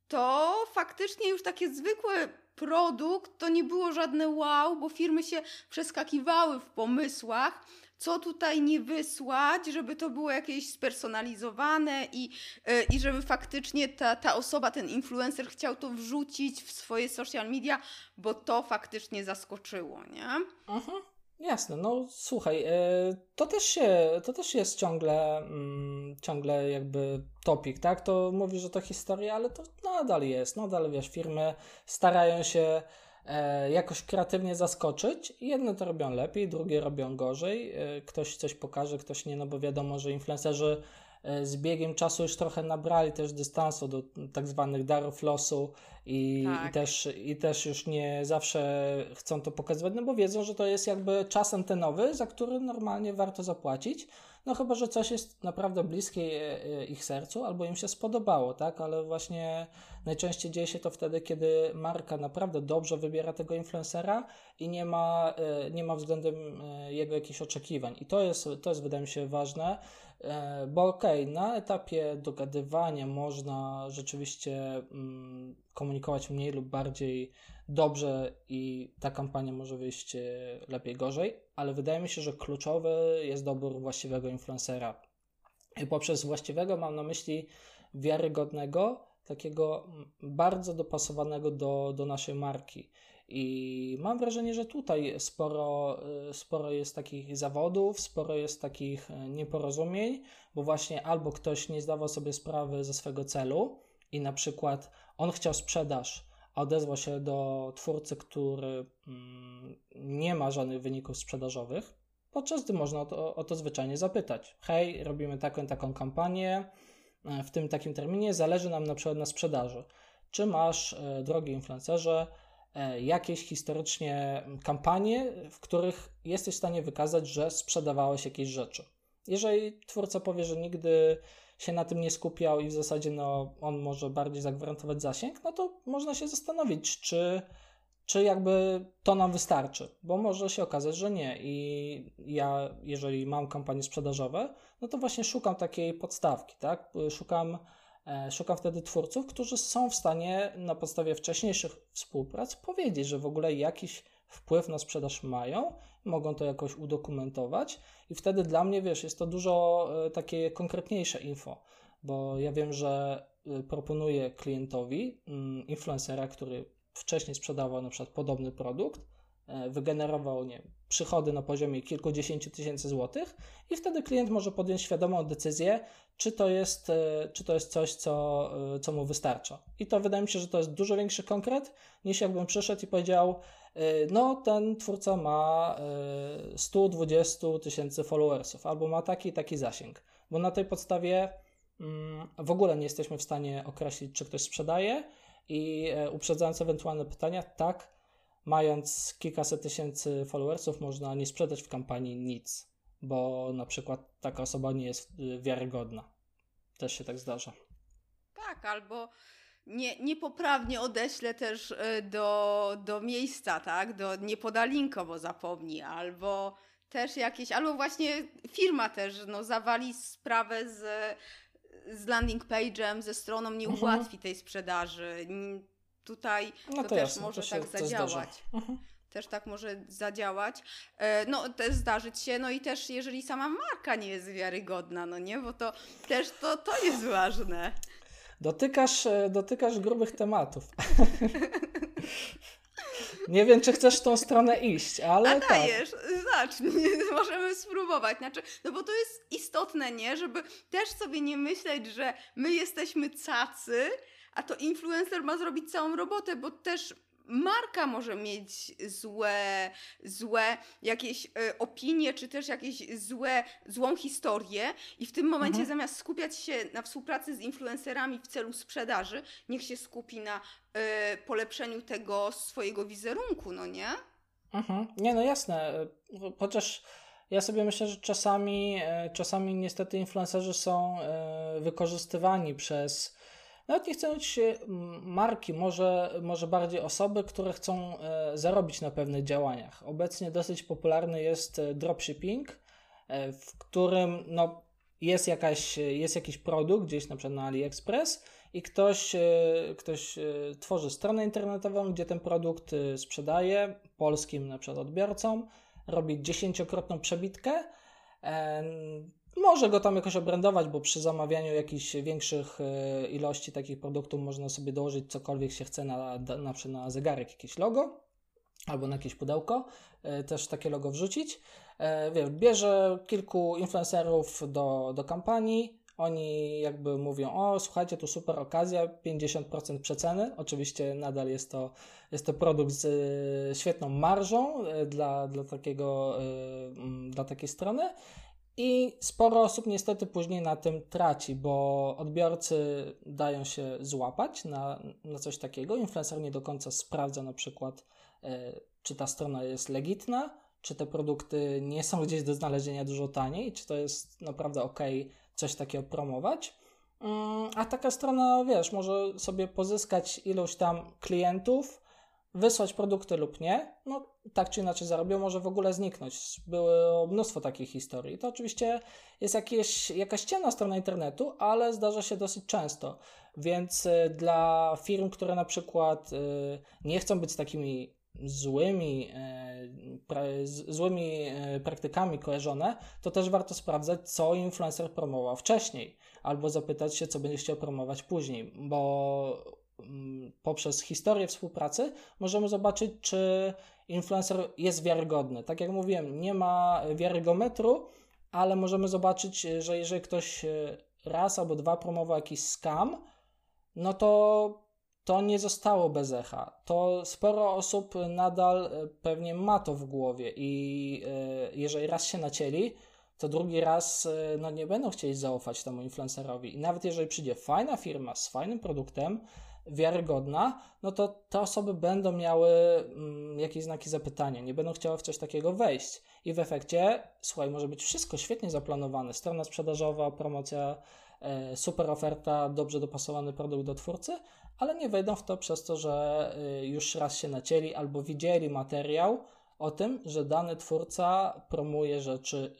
to faktycznie już takie zwykłe produkt to nie było żadne wow, bo firmy się przeskakiwały w pomysłach, co tutaj nie wysłać, żeby to było jakieś spersonalizowane i, yy, i żeby faktycznie ta, ta osoba, ten influencer chciał to wrzucić w swoje social media, bo to faktycznie zaskoczyło, nie? Mhm. Jasne, no słuchaj, e, to też się, to też jest ciągle, mm, ciągle jakby topik, tak? To mówi, że to historia, ale to nadal jest, nadal wiesz, firmy starają się e, jakoś kreatywnie zaskoczyć. Jedne to robią lepiej, drugie robią gorzej. E, ktoś coś pokaże, ktoś nie, no bo wiadomo, że influencerzy E, z biegiem czasu już trochę nabrali też dystansu do tak zwanych darów losu i, tak. i, też, i też już nie zawsze chcą to pokazywać, no bo wiedzą, że to jest jakby czas antenowy, za który normalnie warto zapłacić. No chyba, że coś jest naprawdę bliskie ich sercu albo im się spodobało, tak? Ale właśnie najczęściej dzieje się to wtedy, kiedy marka naprawdę dobrze wybiera tego influencera i nie ma, nie ma względem jego jakichś oczekiwań. I to jest, to jest wydaje mi się ważne, E, bo okej, okay, na etapie dogadywania można rzeczywiście mm, komunikować mniej lub bardziej dobrze i ta kampania może wyjść e, lepiej, gorzej, ale wydaje mi się, że kluczowy jest dobór właściwego influencera. I poprzez właściwego mam na myśli wiarygodnego, takiego bardzo dopasowanego do, do naszej marki. I mam wrażenie, że tutaj sporo, y, sporo jest takich zawodów, sporo jest takich y, nieporozumień, bo właśnie albo ktoś nie zdawał sobie sprawy ze swego celu i na przykład on chciał sprzedaż, odezwał się do twórcy, który mm, nie ma żadnych wyników sprzedażowych, podczas gdy można o to, o to zwyczajnie zapytać. Hej, robimy taką taką kampanię y, w tym takim terminie, zależy nam na przykład na sprzedaży. Czy masz, drogi influencerze, E, jakieś historycznie kampanie, w których jesteś w stanie wykazać, że sprzedawałeś jakieś rzeczy. Jeżeli twórca powie, że nigdy się na tym nie skupiał i w zasadzie no, on może bardziej zagwarantować zasięg, no to można się zastanowić, czy, czy jakby to nam wystarczy, bo może się okazać, że nie. I ja, jeżeli mam kampanie sprzedażowe, no to właśnie szukam takiej podstawki, tak? Szukam E, szukam wtedy twórców, którzy są w stanie na podstawie wcześniejszych współprac powiedzieć, że w ogóle jakiś wpływ na sprzedaż mają, mogą to jakoś udokumentować i wtedy dla mnie, wiesz, jest to dużo e, takie konkretniejsze info, bo ja wiem, że e, proponuję klientowi mm, influencera, który wcześniej sprzedawał na przykład podobny produkt, wygenerował nie, przychody na poziomie kilkudziesięciu tysięcy złotych i wtedy klient może podjąć świadomą decyzję, czy to jest, e, czy to jest coś, co, e, co mu wystarcza. I to wydaje mi się, że to jest dużo większy konkret, niż jakbym przyszedł i powiedział, e, no ten twórca ma 120 tysięcy followersów, albo ma taki taki zasięg. Bo na tej podstawie mm, w ogóle nie jesteśmy w stanie określić, czy ktoś sprzedaje i uprzedzając ewentualne pytania, tak, mając kilkaset tysięcy followersów, można nie sprzedać w kampanii nic bo na przykład taka osoba nie jest wiarygodna. Też się tak zdarza. Tak, albo nie, niepoprawnie odeślę też y, do, do miejsca, tak? Do, nie poda linka, bo zapomni, albo też jakieś, albo właśnie firma też no, zawali sprawę z, z landing page'em, ze stroną, nie mhm. ułatwi tej sprzedaży. Tutaj no to, to, też jasne, może to tak zadziałać. Mhm też tak może zadziałać. E, no, też zdarzyć się, no i też jeżeli sama marka nie jest wiarygodna, no nie, bo to też to, to jest ważne. Dotykasz, e, dotykasz grubych tematów. Nie wiem, czy chcesz w tą stronę iść, ale. A tak. dajesz, tak. zacznij, możemy spróbować. Znaczy, no bo to jest istotne, nie? Żeby też sobie nie myśleć, że my jesteśmy cacy, a to influencer ma zrobić całą robotę, bo też marka może mieć złe, złe jakieś y, opinie, czy też jakieś złe, złą historię i w tym momencie mhm. zamiast skupiać się na współpracy z influencerami w celu sprzedaży, niech się skupi na y, polepszeniu tego swojego wizerunku, no nie? Mhm. Nie, no jasne, chociaż ja sobie myślę, że czasami, czasami niestety influencerzy są wykorzystywani przez nawet nie chcę mówić marki, może, może bardziej osoby, które chcą e, zarobić na pewnych działaniach. Obecnie dosyć popularny jest e, dropshipping, e, w którym no, jest, jakaś, jest jakiś produkt gdzieś na przykład na AliExpress i ktoś, ktoś tworzy stronę internetową, gdzie ten produkt sprzedaje polskim na przykład odbiorcom, robi dziesięciokrotną przebitkę może go tam jakoś obrandować, bo przy zamawianiu jakichś większych e, ilości takich produktów można sobie dołożyć cokolwiek się chce na, na przykład na zegarek jakieś logo albo na jakieś pudełko, e, też takie logo wrzucić. E, wiesz, bierze kilku influencerów do, do kampanii, oni jakby mówią, o słuchajcie, tu super okazja, 50% przeceny. Oczywiście nadal jest to, jest to produkt z świetną marżą dla, dla, takiego, dla takiej strony i sporo osób niestety później na tym traci, bo odbiorcy dają się złapać na, na coś takiego. Influencer nie do końca sprawdza na przykład, e, czy ta strona jest legitna, czy te produkty nie są gdzieś do znalezienia dużo taniej, czy to jest naprawdę ok coś takiego promować. Mm, a taka strona, wiesz, może sobie pozyskać ilość tam klientów, wysłać produkty lub nie, no tak czy inaczej zarobią, może w ogóle zniknąć. Było mnóstwo takich historii. To oczywiście jest jakieś, jakaś ciemna strona internetu, ale zdarza się dosyć często. Więc y, dla firm, które na przykład y, nie chcą być takimi złymi, y, złymi praktykami kojarzone, to też warto sprawdzać, co influencer promował wcześniej, albo zapytać się, co będzie chciał promować później, bo poprzez historię współpracy możemy zobaczyć, czy influencer jest wiarygodny. Tak jak mówiłem, nie ma wiarygometru, ale możemy zobaczyć, że jeżeli ktoś raz albo dwa promował jakiś scam, no to to nie zostało bez echa. To sporo osób nadal e, pewnie ma to w głowie i e, jeżeli raz się nacięli, to drugi raz e, no, nie będą chcieli zaufać temu influencerowi. I nawet jeżeli przyjdzie fajna firma z fajnym produktem, wiarygodna, no to te osoby będą miały mm, jakieś znaki zapytania, nie będą chciały w coś takiego wejść. I w efekcie, słuchaj, może być wszystko świetnie zaplanowane, strona sprzedażowa, promocja E, super oferta, dobrze dopasowany produkt do twórcy, ale nie wejdą w to przez to, że e, już raz się nacięli albo widzieli materiał o tym, że dany twórca promuje rzeczy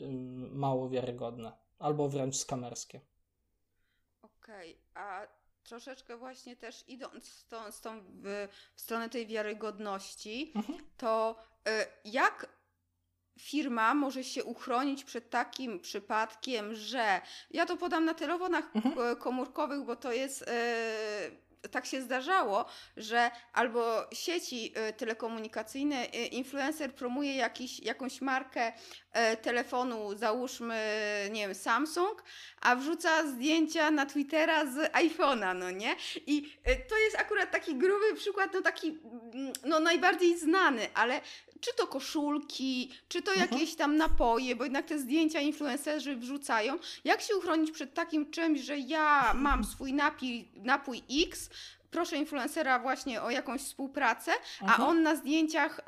mało wiarygodne albo wręcz skamerskie. Okej, okay, a troszeczkę właśnie też idąc z tą, z tą w, w stronę tej wiarygodności, mhm. to y, jak firma może się uchronić przed takim przypadkiem, że ja to podam na telefonach mhm. komórkowych, bo to jest. Tak się zdarzało, że albo sieci y, telekomunikacyjne, y, influencer promuje jakiś, jakąś markę y, telefonu, załóżmy, nie wiem, Samsung, a wrzuca zdjęcia na Twittera z iPhone'a, no nie? I to jest akurat taki gruby przykład, no taki, mm, no najbardziej znany, ale czy to koszulki, czy to mhm. jakieś tam napoje, bo jednak te zdjęcia influencerzy wrzucają. Jak się uchronić przed takim czymś, że ja mam swój napój, napój X, proszę influencera właśnie o jakąś współpracę, a mhm. on na zdjęciach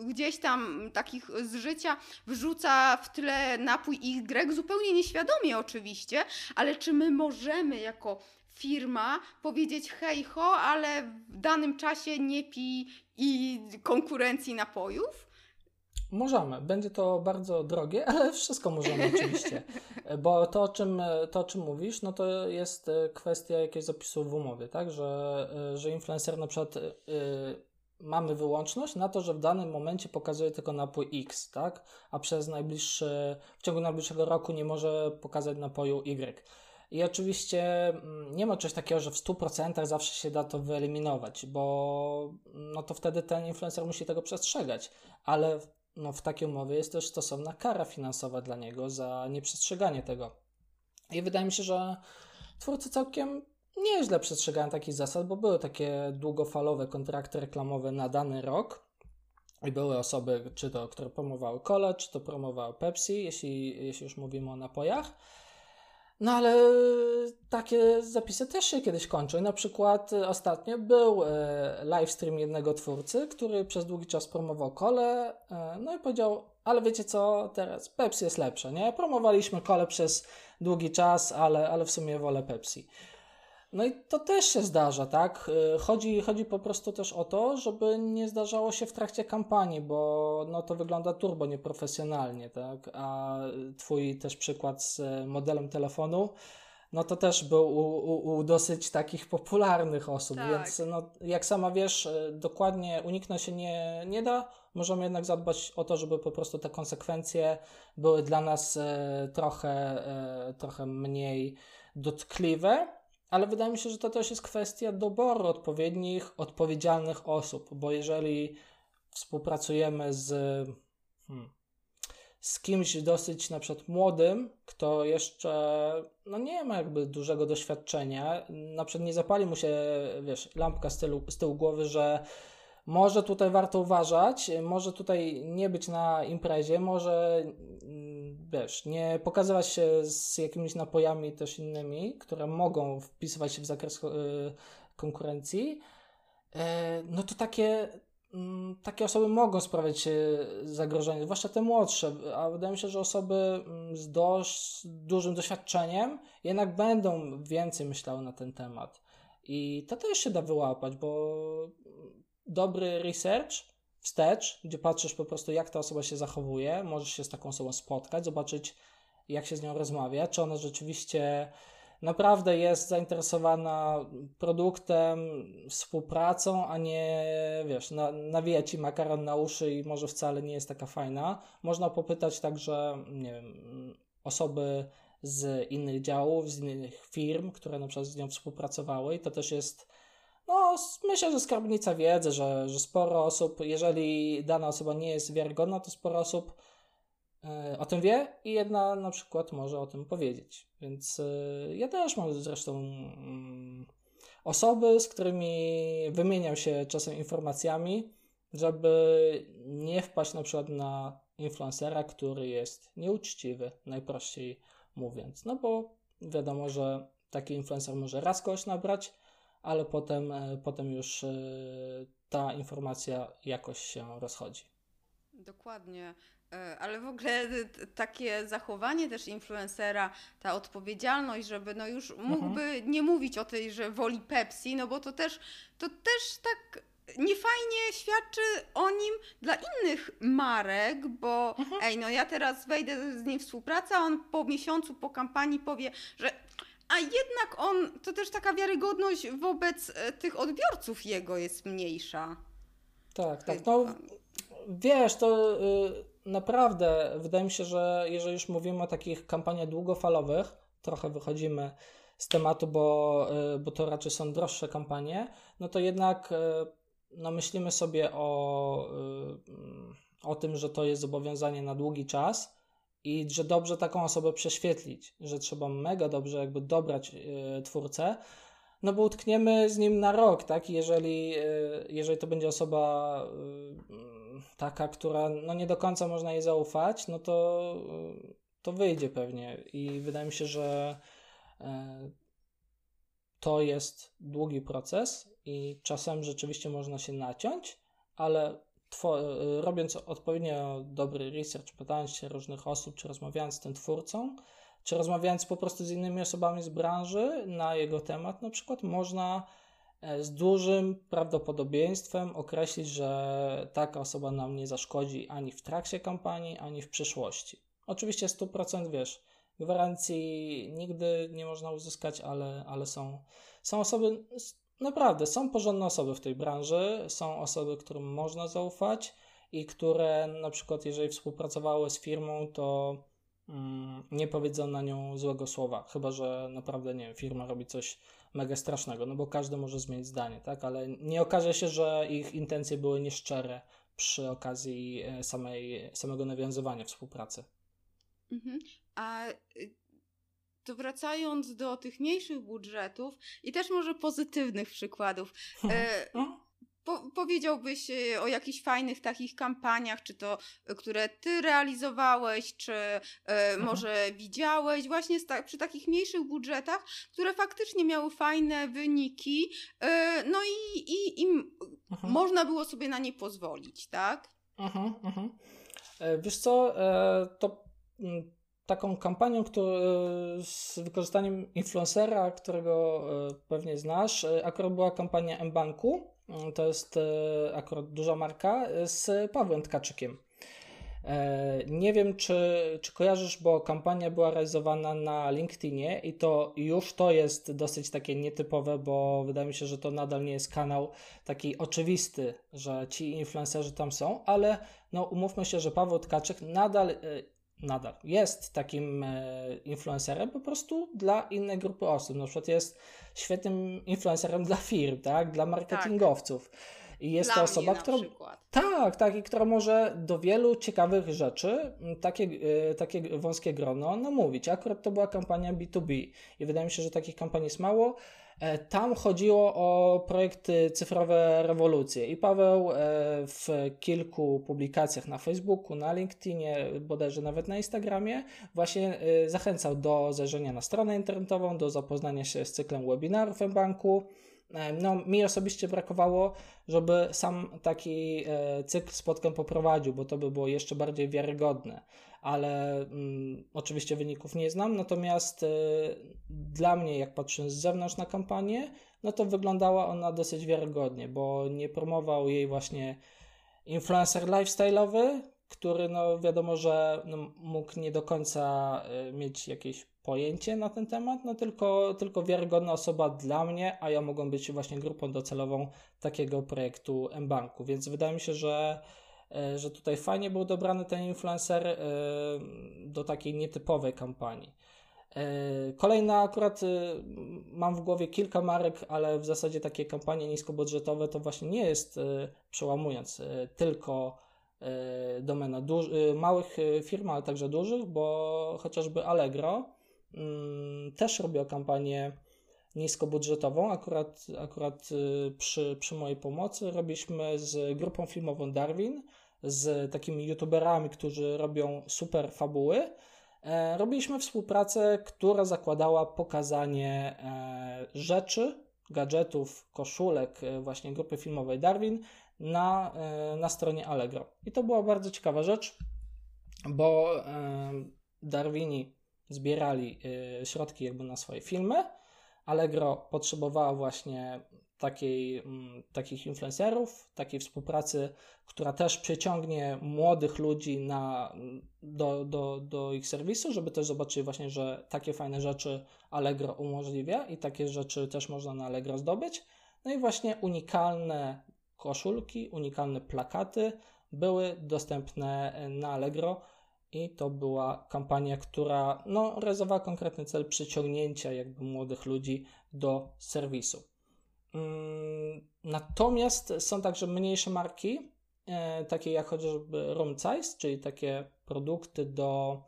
y, gdzieś tam takich z życia wrzuca w tle napój Y, zupełnie nieświadomie oczywiście, ale czy my możemy jako firma powiedzieć hej ho, ale w danym czasie nie pij i konkurencji napojów? Możemy. Będzie to bardzo drogie, ale wszystko możemy oczywiście. Bo to o, czym, to, o czym mówisz, no to jest kwestia jakiegoś zapisu w umowie, tak? Że, że influencer na przykład yy, mamy wyłączność na to, że w danym momencie pokazuje tylko napój X, tak? A przez najbliższy, w ciągu najbliższego roku nie może pokazać napoju Y. I oczywiście mm, nie ma czegoś takiego, że w 100% zawsze się da to wyeliminować, bo no to wtedy ten influencer musi tego przestrzegać, ale no w takiej umowie jest też stosowna kara finansowa dla niego za nieprzestrzeganie tego. I wydaje mi się, że twórcy całkiem nieźle przestrzegają takich zasad, bo były takie długofalowe kontrakty reklamowe na dany rok. I były osoby, czy to, które promowały kole, czy to promowały Pepsi, jeśli, jeśli już mówimy o napojach. No ale takie zapisy też się kiedyś kończą. Na przykład e, ostatnio był e, livestream jednego twórcy, który przez długi czas promował kole, e, no i powiedział, ale wiecie co, teraz Pepsi jest lepsze, nie? Promowaliśmy kole przez długi czas, ale, ale w sumie wolę Pepsi. No i to też się zdarza, tak? Y, chodzi, chodzi po prostu też o to, żeby nie zdarzało się w trakcie kampanii, bo no to wygląda turbo nieprofesjonalnie, tak? A twój też przykład z modelem telefonu, no to też był u, u, u dosyć takich popularnych osób, tak. więc no, jak sama wiesz, y, dokładnie uniknąć się nie, nie da. Możemy jednak zadbać o to, żeby po prostu te konsekwencje były dla nas y, trochę, trochę mniej dotkliwe ale wydaje mi się, że to też jest kwestia doboru odpowiednich, odpowiedzialnych osób, bo jeżeli współpracujemy z, hmm, z kimś dosyć na przykład młodym, kto jeszcze no nie ma jakby dużego doświadczenia, na przykład nie zapali mu się, wiesz, lampka z tyłu, z tyłu głowy, że może tutaj warto uważać, może tutaj nie być na imprezie, może mm, wiesz, nie pokazywać się z jakimiś napojami też innymi, które mogą wpisywać się w zakres y, konkurencji. E, no to takie mm, takie osoby mogą sprawiać zagrożenie, zwłaszcza te młodsze, a wydaje mi się, że osoby mm, z dość dużym doświadczeniem jednak będą więcej myślały na ten temat. I to też się da wyłapać, bo dobry research wstecz, gdzie patrzysz po prostu, jak ta osoba się zachowuje, możesz się z taką osobą spotkać, zobaczyć, jak się z nią rozmawia, czy ona rzeczywiście naprawdę jest zainteresowana produktem, współpracą, a nie, wiesz, na, nawija ci makaron na uszy i może wcale nie jest taka fajna. Można popytać także, nie wiem, osoby z innych działów, z innych firm, które na przykład z nią współpracowały i to też jest no, myślę, że skarbnica wiedzy, że, że sporo osób, jeżeli dana osoba nie jest wiarygodna, to sporo osób e, o tym wie i jedna na przykład może o tym powiedzieć. Więc e, ja też mam zresztą mm, osoby, z którymi wymieniam się czasem informacjami, żeby nie wpaść na przykład na influencera, który jest nieuczciwy, najprościej mówiąc. No bo wiadomo, że taki influencer może raz kogoś nabrać, ale potem, e, potem już e, ta informacja jakoś się rozchodzi. Dokładnie. E, ale w ogóle takie zachowanie też influencera, ta odpowiedzialność, żeby no już mógłby mhm. nie mówić o tej, że woli Pepsi, no bo to też, to też tak niefajnie świadczy o nim dla innych marek, bo mhm. ej, no ja teraz wejdę z nim w współpracę, a on po miesiącu, po kampanii powie, że a jednak on, to też taka wiarygodność wobec e, tych odbiorców jego jest mniejsza. Tak, tak. No, wiesz, to y, naprawdę wydaje mi się, że jeżeli już mówimy o takich kampaniach długofalowych, trochę wychodzimy z tematu, bo, y, bo to raczej są droższe kampanie, no to jednak y, no myślimy sobie o, o tym, że to jest zobowiązanie na długi czas i że dobrze taką osobę prześwietlić, że trzeba mega dobrze jakby dobrać yy, twórcę, no bo utkniemy z nim na rok, tak? Jeżeli, yy, jeżeli to będzie osoba yy, taka, która no nie do końca można jej zaufać, no to, to wyjdzie pewnie i wydaje mi się, że to jest długi proces i czasem rzeczywiście można się naciąć, ale robiąc odpowiednio dobry research, pytając się różnych osób, czy rozmawiając z tym twórcą, czy rozmawiając po prostu z innymi osobami z branży na jego temat, na przykład można e, z dużym prawdopodobieństwem określić, że taka osoba nam nie zaszkodzi ani w trakcie kampanii, ani w przyszłości. Oczywiście 100% wiesz, gwarancji nigdy nie można uzyskać, ale, ale są, są osoby Naprawdę, są porządne osoby w tej branży, są osoby, którym można zaufać i które na przykład, jeżeli współpracowały z firmą, to mm, nie powiedzą na nią złego słowa, chyba że naprawdę, nie wiem, firma robi coś mega strasznego, no bo każdy może zmienić zdanie, tak, ale nie okaże się, że ich intencje były nieszczere przy okazji e, samej, samego nawiązywania współpracy. Mhm. A y, to wracając do tych mniejszych budżetów i też może pozytywnych przykładów. E, no. po, powiedziałbyś e, o jakichś fajnych takich kampaniach, czy to, e, które ty realizowałeś, czy e, mhm. może widziałeś, właśnie ta, przy takich mniejszych budżetach, które faktycznie miały fajne wyniki, e, no i, i, i mhm. można było sobie na nie pozwolić, tak? Mhm, mhm. E, wiesz co, to mm, taką kampanią który, z wykorzystaniem influencera, którego e, pewnie znasz. E, akurat była kampania mBanku, e, to jest akurat duża marka, z Pawłem Tkaczykiem. Nie wiem, czy, czy kojarzysz, bo kampania była realizowana na LinkedInie i to już to jest dosyć takie nietypowe, bo wydaje mi się, że to nadal nie jest kanał taki oczywisty, że ci influencerzy tam są, ale no umówmy się, że Paweł Tkaczyk nadal nadal jest takim e, influencerem po prostu dla innej grupy osób. Na przykład jest świetnym influencerem dla firm, tak? Dla marketingowców. Tak. I jest dla to osoba, która. Tak, tak, i która może do wielu ciekawych rzeczy takie, e, takie wąskie grono namówić. Akurat to była kampania B2B i wydaje mi się, że takich kampanii jest mało. E, tam chodziło o projekty cyfrowe rewolucje i Paweł e, w kilku publikacjach na Facebooku, na LinkedInie, bodajże nawet na Instagramie właśnie zachęcał do zajrzenia na stronę internetową, do zapoznania się z cyklem webinarów w banku no, mi osobiście brakowało, żeby sam taki cykl spotkań poprowadził, bo to by było jeszcze bardziej wiarygodne ale mm, oczywiście wyników nie znam. Natomiast y, dla mnie, jak patrzę z zewnątrz na kampanię, no to wyglądała ona dosyć wiarygodnie, bo nie promował jej właśnie influencer lifestyle'owy, który no wiadomo, że no, mógł nie do końca y, mieć jakieś pojęcie na ten temat, no tylko, tylko wiarygodna osoba dla mnie, a ja mogą być właśnie grupą docelową takiego projektu mBanku, więc wydaje mi się, że E, że tutaj fajnie był dobrany ten influencer e, do takiej nietypowej kampanii. E, kolejna akurat mam w głowie kilka marek, ale w zasadzie takie kampanie niskobudżetowe to właśnie nie jest przełamując tylko domena małych firm, ale także dużych, bo chociażby Allegro też robiła kampanię niskobudżetową. Akurat, akurat przy, przy mojej pomocy robiliśmy z grupą filmową Darwin z takimi youtuberami, którzy robią super fabuły, e, robiliśmy współpracę, która zakładała pokazanie e, rzeczy, gadżetów, koszulek e, właśnie grupy filmowej Darwin na, na stronie Allegro. I to była bardzo ciekawa rzecz, bo Darwini zbierali środki jakby na swoje filmy. Allegro potrzebowała właśnie takiej, mm, takich influencerów, takiej współpracy, która też przyciągnie młodych ludzi na, do, do, do ich serwisu, żeby też zobaczyli właśnie, że takie fajne rzeczy Allegro umożliwia i takie rzeczy też można na Allegro zdobyć. No i właśnie unikalne koszulki, unikalne plakaty były dostępne na Allegro i to była kampania, która no, realizowała konkretny cel przyciągnięcia jakby młodych ludzi do serwisu. Mm, natomiast są także mniejsze marki, e, takie jak chociażby Room Size, czyli takie produkty do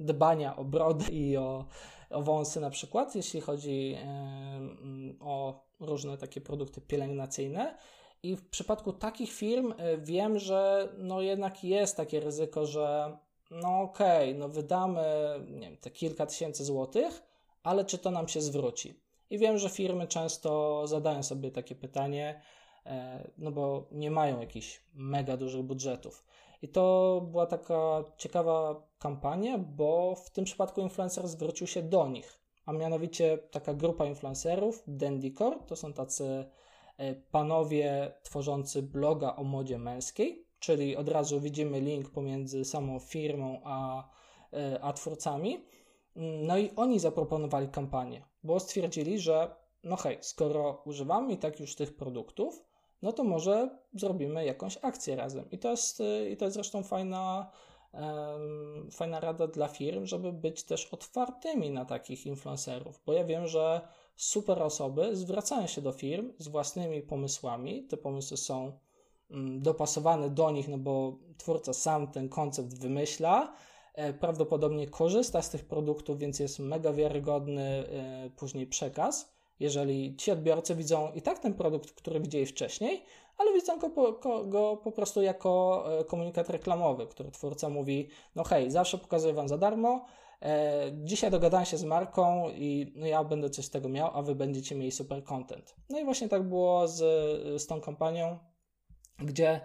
dbania o brody i o, o wąsy na przykład, jeśli chodzi e, o różne takie produkty pielęgnacyjne. I w przypadku takich firm e, wiem, że no jednak jest takie ryzyko, że no okej, okay, no wydamy nie wiem, te kilka tysięcy złotych, ale czy to nam się zwróci? I wiem, że firmy często zadają sobie takie pytanie, e, no bo nie mają jakichś mega dużych budżetów. I to była taka ciekawa kampania, bo w tym przypadku influencer zwrócił się do nich, a mianowicie taka grupa influencerów, Dandycore, to są tacy e, panowie tworzący bloga o modzie męskiej, czyli od razu widzimy link pomiędzy samą firmą a, e, a twórcami. No i oni zaproponowali kampanię, bo stwierdzili, że no hej, skoro używamy i tak już tych produktów, no to może zrobimy jakąś akcję razem. I to jest, i to jest zresztą fajna, um, fajna rada dla firm, żeby być też otwartymi na takich influencerów, bo ja wiem, że super osoby zwracają się do firm z własnymi pomysłami. Te pomysły są dopasowane do nich, no bo twórca sam ten koncept wymyśla, E, prawdopodobnie korzysta z tych produktów, więc jest mega wiarygodny e, później przekaz. Jeżeli ci odbiorcy widzą i tak ten produkt, który widzieli wcześniej, ale widzą go po, go po prostu jako e, komunikat reklamowy, który twórca mówi: No hej, zawsze pokazuję Wam za darmo. Dzisiaj dogadałem się z marką i no ja będę coś z tego miał, a Wy będziecie mieli super content. No i właśnie tak było z, z tą kampanią, gdzie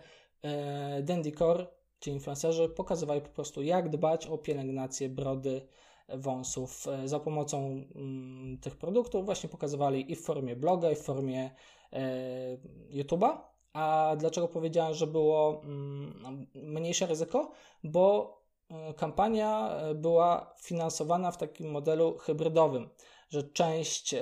Dandycore ci influencerzy pokazywali po prostu, jak dbać o pielęgnację brody, wąsów e, za pomocą mm, tych produktów. Właśnie pokazywali i w formie bloga, i w formie e, YouTube'a. A dlaczego powiedziałem, że było mm, mniejsze ryzyko? Bo e, kampania e, była finansowana w takim modelu hybrydowym, że część, e,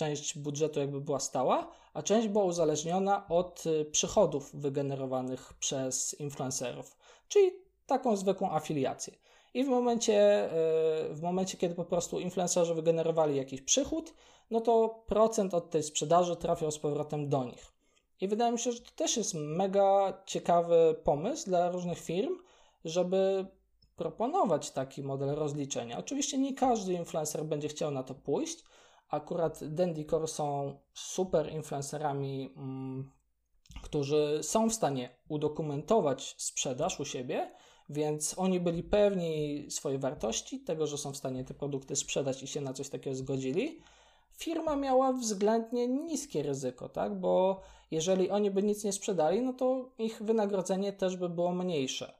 część budżetu jakby była stała, a część była uzależniona od przychodów wygenerowanych przez influencerów czyli taką zwykłą afiliację. I w momencie, e, w momencie, kiedy po prostu influencerzy wygenerowali jakiś przychód, no to procent od tej sprzedaży trafiał z powrotem do nich. I wydaje mi się, że to też jest mega ciekawy pomysł dla różnych firm, żeby proponować taki model rozliczenia. Oczywiście nie każdy influencer będzie chciał na to pójść. Akurat Dandycore są super influencerami mm, którzy są w stanie udokumentować sprzedaż u siebie, więc oni byli pewni swojej wartości, tego, że są w stanie te produkty sprzedać i się na coś takiego zgodzili. firma miała względnie niskie ryzyko, tak? Bo jeżeli oni by nic nie sprzedali, no to ich wynagrodzenie też by było mniejsze.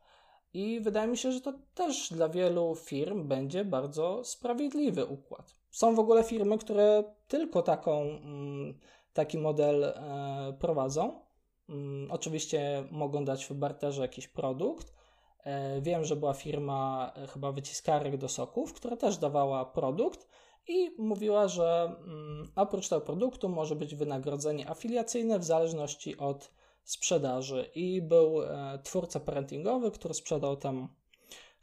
I wydaje mi się, że to też dla wielu firm będzie bardzo sprawiedliwy układ. Są w ogóle firmy, które tylko taką, mm, taki model e, prowadzą. Mm, oczywiście mogą dać w barterze jakiś produkt. E, wiem, że była firma e, chyba wyciskarek do soków, która też dawała produkt i mówiła, że mm, oprócz tego produktu może być wynagrodzenie afiliacyjne w zależności od sprzedaży. I był twórca parentingowy, który sprzedał tam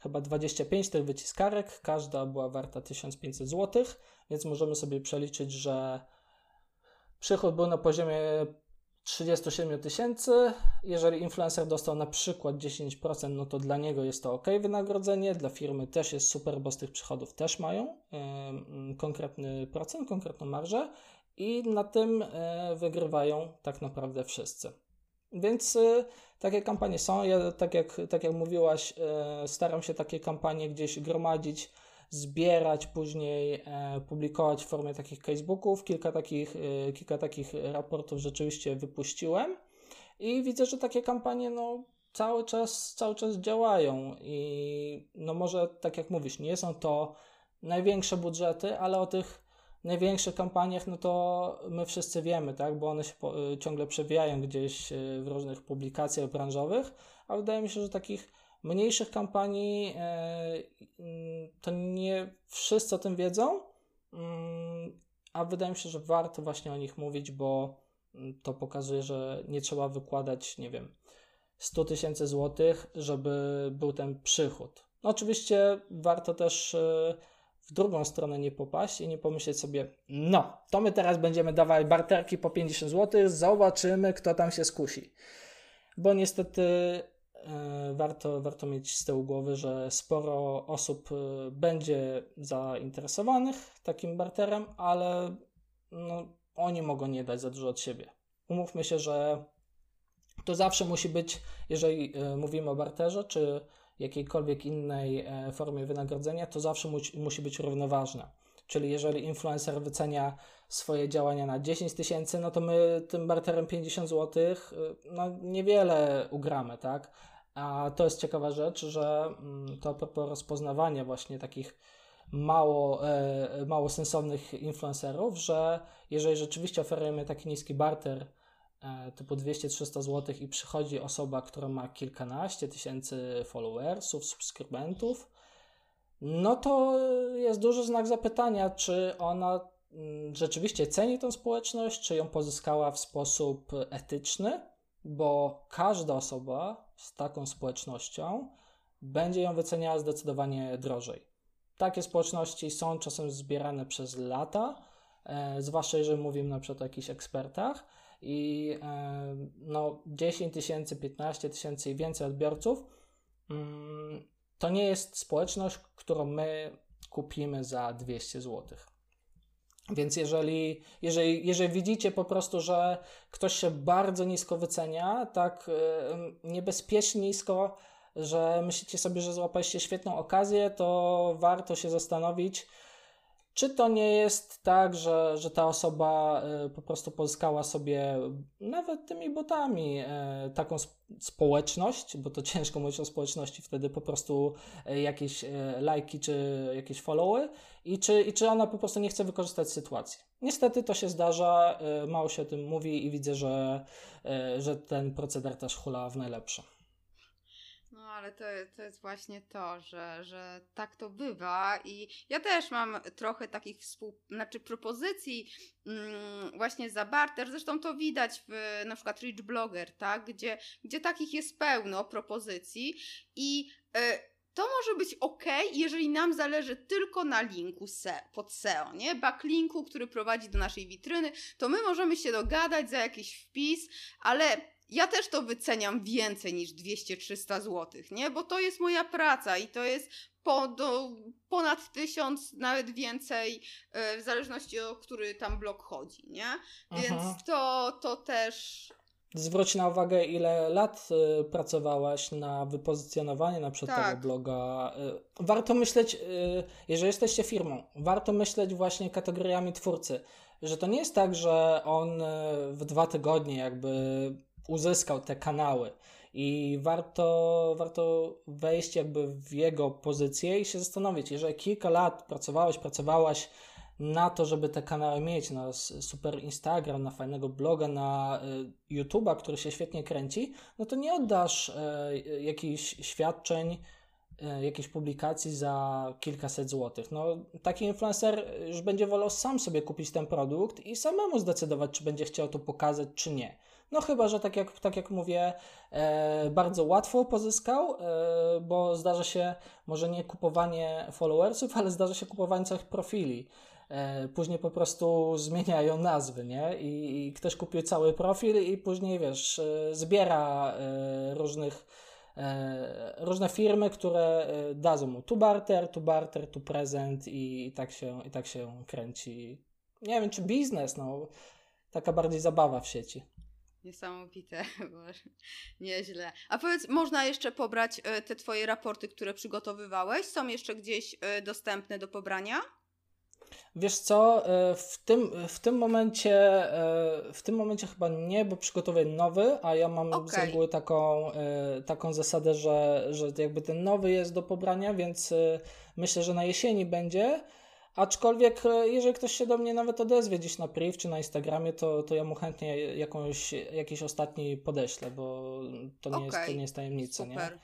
chyba 25 tych wyciskarek, każda była warta 1500 zł, więc możemy sobie przeliczyć, że przychód był na poziomie 37 tysięcy. Jeżeli influencer dostał na przykład 10%, no to dla niego jest to ok wynagrodzenie, dla firmy też jest super, bo z tych przychodów też mają yy, konkretny procent, konkretną marżę i na tym yy, wygrywają tak naprawdę wszyscy. Więc yy, takie kampanie są. Ja, tak jak, tak jak mówiłaś, e, staram się takie kampanie gdzieś gromadzić, zbierać, później e, publikować w formie takich casebooków. Kilka takich, e, kilka takich raportów rzeczywiście wypuściłem i widzę, że takie kampanie no, cały, czas, cały czas działają. I no może, tak jak mówisz, nie są to największe budżety, ale o tych największych kampaniach, no to my wszyscy wiemy, tak, bo one się po, y, ciągle przewijają gdzieś y, w różnych publikacjach branżowych, a wydaje mi się, że takich mniejszych kampanii mm, to nie wszyscy o tym wiedzą, a wydaje mi się, że warto właśnie o nich mówić, bo to pokazuje, że nie trzeba wykładać, nie wiem, 100 tysięcy złotych, żeby był ten przychód. No oczywiście warto też w drugą stronę nie popaść i nie pomyśleć sobie, no, to my teraz będziemy dawać barterki po 50 zł, zobaczymy, kto tam się skusi. Bo niestety e, warto, warto mieć z tyłu głowy, że sporo osób e, będzie zainteresowanych takim barterem, ale no, oni mogą nie dać za dużo od siebie. Umówmy się, że to zawsze musi być, jeżeli e, mówimy o barterze, czy jakiejkolwiek innej e, formie wynagrodzenia, to zawsze musi, być równoważne. Czyli jeżeli influencer wycenia swoje działania na 10 tysięcy, no to my tym barterem 50 zł no niewiele ugramy, tak? A to jest ciekawa rzecz, że mm, to propos rozpoznawania właśnie takich mało, e, mało sensownych influencerów, że jeżeli rzeczywiście oferujemy taki niski barter E, typu 200-300 zł i przychodzi osoba, która ma kilkanaście tysięcy followersów, subskrybentów, no to jest duży znak zapytania, czy ona mm, rzeczywiście ceni tę społeczność, czy ją pozyskała w sposób etyczny, bo każda osoba z taką społecznością będzie ją wyceniała zdecydowanie drożej. Takie społeczności są czasem zbierane przez lata, e, zwłaszcza jeżeli mówimy na przykład o jakichś ekspertach, i no 10 tysięcy, 15 tysięcy i więcej odbiorców, mm, to nie jest społeczność, którą my kupimy za 200 zł. Więc jeżeli, jeżeli, jeżeli widzicie po prostu, że ktoś się bardzo nisko wycenia, tak niebezpiecznie nisko, że myślicie sobie, że złapaliście świetną okazję, to warto się zastanowić, czy to nie jest tak, że, że ta osoba y, po prostu pozyskała sobie nawet tymi botami y, taką społeczność, bo to ciężko mówić o społeczności, wtedy po prostu y, jakieś lajki czy jakieś followy i czy, i czy ona po prostu nie chce wykorzystać sytuacji. Niestety to się zdarza, mało się o tym mówi i widzę, że, że ten proceder też hula w najlepsze ale to, to jest właśnie to, że, że tak to bywa i ja też mam trochę takich współ, znaczy propozycji mm, właśnie za zresztą to widać w na przykład Rich Blogger, tak, gdzie, gdzie takich jest pełno propozycji i y, to może być ok, jeżeli nam zależy tylko na linku se, pod SEO, nie? Backlinku, który prowadzi do naszej witryny, to my możemy się dogadać za jakiś wpis, ale ja też to wyceniam więcej niż 200-300 zł, nie? Bo to jest moja praca i to jest po, do, ponad tysiąc, nawet więcej, yy, w zależności o który tam blok chodzi, nie? Więc Aha. to, to też Zwróć na uwagę, ile lat y, pracowałaś na wypozycjonowanie na przykład tak. tego bloga. Y, warto myśleć, jeżeli jesteście firmą, warto myśleć właśnie kategoriami twórcy. że to nie jest tak, że on e, w dwa tygodnie jakby uzyskał te kanały i warto, warto wejść jakby w jego pozycję i się zastanowić, jeżeli kilka lat pracowałeś, pracowałaś na to, żeby te kanały mieć, na super Instagram, na fajnego bloga, na y, YouTube'a, który się świetnie kręci, no to nie oddasz y, jakichś świadczeń, y, jakiejś publikacji za kilkaset złotych. No, taki influencer już będzie wolał sam sobie kupić ten produkt i samemu zdecydować, czy będzie chciał to pokazać, czy nie. No chyba, że tak jak, tak jak mówię, e, bardzo łatwo pozyskał, e, bo zdarza się może nie kupowanie followersów, ale zdarza się kupowanie całych profili. E, później po prostu zmieniają nazwy, nie? I, I, ktoś kupił cały profil i później, wiesz, e, zbiera e, różnych różne firmy, które dadzą mu tu barter, tu barter, tu prezent i, i, tak się, i tak się kręci. Nie wiem, czy biznes, no, taka bardziej zabawa w sieci. Niesamowite, nieźle. A powiedz, można jeszcze pobrać te twoje raporty, które przygotowywałeś? Są jeszcze gdzieś dostępne do pobrania? Wiesz co, e, w tym, w tym momencie e, w tym momencie chyba nie, bo przygotowuję nowy, a ja mam okay. z reguły taką, e, taką zasadę, że, że jakby ten nowy jest do pobrania, więc myślę, że na jesieni będzie. Aczkolwiek, jeżeli ktoś się do mnie nawet odezwie gdzieś na priv czy na Instagramie, to, to ja mu chętnie jakąś, jakiś ostatni podeślę, bo to nie, okay. jest, to nie jest tajemnica. Super. Nie?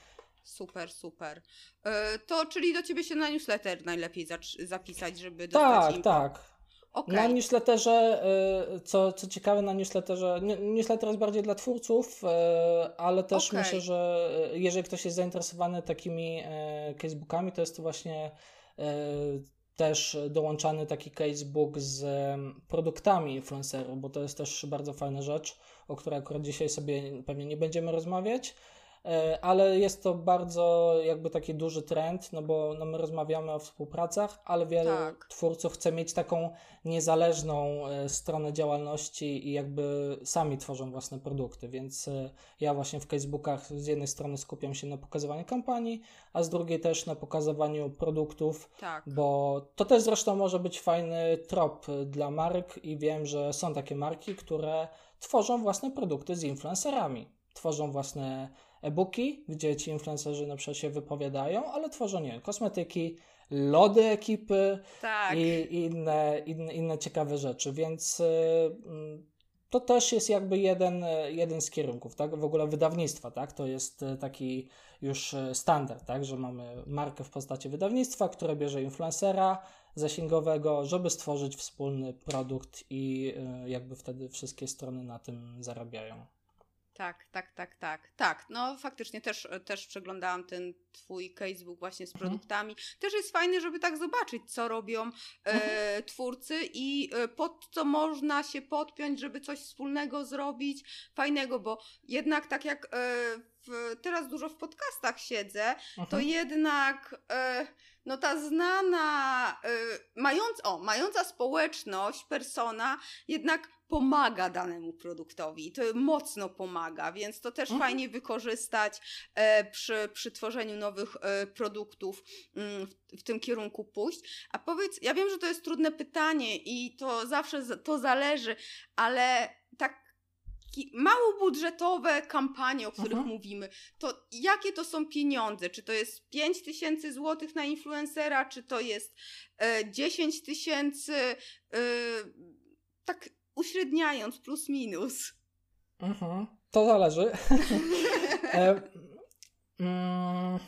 Super, super. E, to czyli do ciebie się na newsletter najlepiej zapisać, żeby dostać Tak, info. tak. Okay. Na newsletterze, e, co, co ciekawe, na newsletterze, newsletter jest bardziej dla twórców, e, ale też okay. myślę, że jeżeli ktoś jest zainteresowany takimi casebookami, to jest to właśnie też dołączany taki casebook z produktami influencerów, bo to jest też bardzo fajna rzecz, o której akurat dzisiaj sobie pewnie nie będziemy rozmawiać, ale jest to bardzo jakby taki duży trend, no bo no my rozmawiamy o współpracach, ale wielu tak. twórców chce mieć taką niezależną e, stronę działalności i jakby sami tworzą własne produkty, więc e, ja właśnie w Facebookach z jednej strony skupiam się na pokazywaniu kampanii, a z drugiej też na pokazywaniu produktów, tak. bo to też zresztą może być fajny trop dla marek i wiem, że są takie marki, które tworzą własne produkty z influencerami, tworzą własne e-booki, gdzie ci influencerzy na przykład się wypowiadają, ale tworzą, nie wiem, kosmetyki, lody ekipy tak. i inne, inne, inne ciekawe rzeczy, więc y, mm, to też jest jakby jeden, jeden z kierunków, tak? W ogóle wydawnictwa, tak? To jest y, taki już standard, tak? Że mamy markę w postaci wydawnictwa, które bierze influencera zasięgowego, żeby stworzyć wspólny produkt i jakby wtedy wszystkie strony na tym zarabiają. Tak, tak, tak, tak. Tak, no faktycznie też, też przeglądałam ten twój casebook właśnie z mhm. produktami. Też jest fajny, żeby tak zobaczyć, co robią e, mhm. twórcy i e, pod co można się podpiąć, żeby coś wspólnego zrobić, fajnego, bo jednak tak jak e, w, teraz dużo w podcastach siedzę, to mhm. jednak e, no ta znana, y, mając, o, mająca społeczność, persona, jednak pomaga danemu produktowi. To mocno pomaga, więc to też mhm. fajnie wykorzystać e, przy, przy tworzeniu nowych e, produktów, mm, w, w, tym kierunku pójść. A powiedz, ja wiem, że to jest trudne pytanie i to zawsze to zależy, ale tak mało budżetowe kampanie, o których mówimy, to jakie to są pieniądze? Czy to jest 5 tysięcy złotych na influencera, czy to jest e, 10 tysięcy, e, tak uśredniając, plus minus? Mhm. To zależy. e, mm,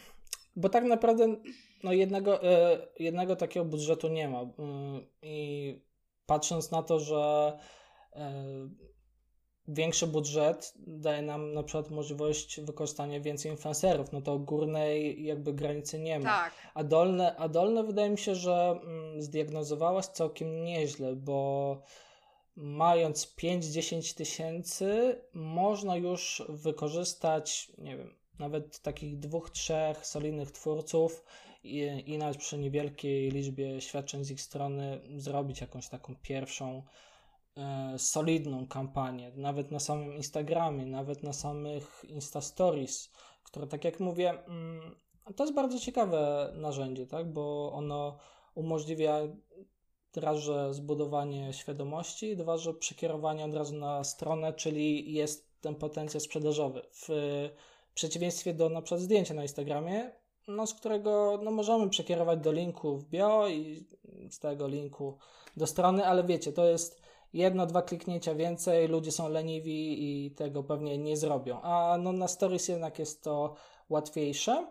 bo tak naprawdę no jednego, e, jednego takiego budżetu nie ma. Mm, I patrząc na to, że e, większy budżet daje nam na przykład możliwość wykorzystania więcej influencerów, no to górnej jakby granicy nie ma. Tak. A, dolne, a dolne wydaje mi się, że mm, zdiagnozowałaś całkiem nieźle, bo mając 5-10 tysięcy można już wykorzystać, nie wiem, nawet takich dwóch, trzech solidnych twórców i, i nawet przy niewielkiej liczbie świadczeń z ich strony zrobić jakąś taką pierwszą solidną kampanię, nawet na samym Instagramie, nawet na samych Insta Stories, które tak jak mówię, mm, to jest bardzo ciekawe narzędzie, tak? bo ono umożliwia raz, że zbudowanie świadomości, dwa, że przekierowanie od razu na stronę, czyli jest ten potencjał sprzedażowy. W przeciwieństwie do na przykład zdjęcia na Instagramie, no, z którego no, możemy przekierować do linku w bio i z tego linku do strony, ale wiecie, to jest jedno, dwa kliknięcia więcej, ludzie są leniwi i tego pewnie nie zrobią. A no, na stories jednak jest to łatwiejsze.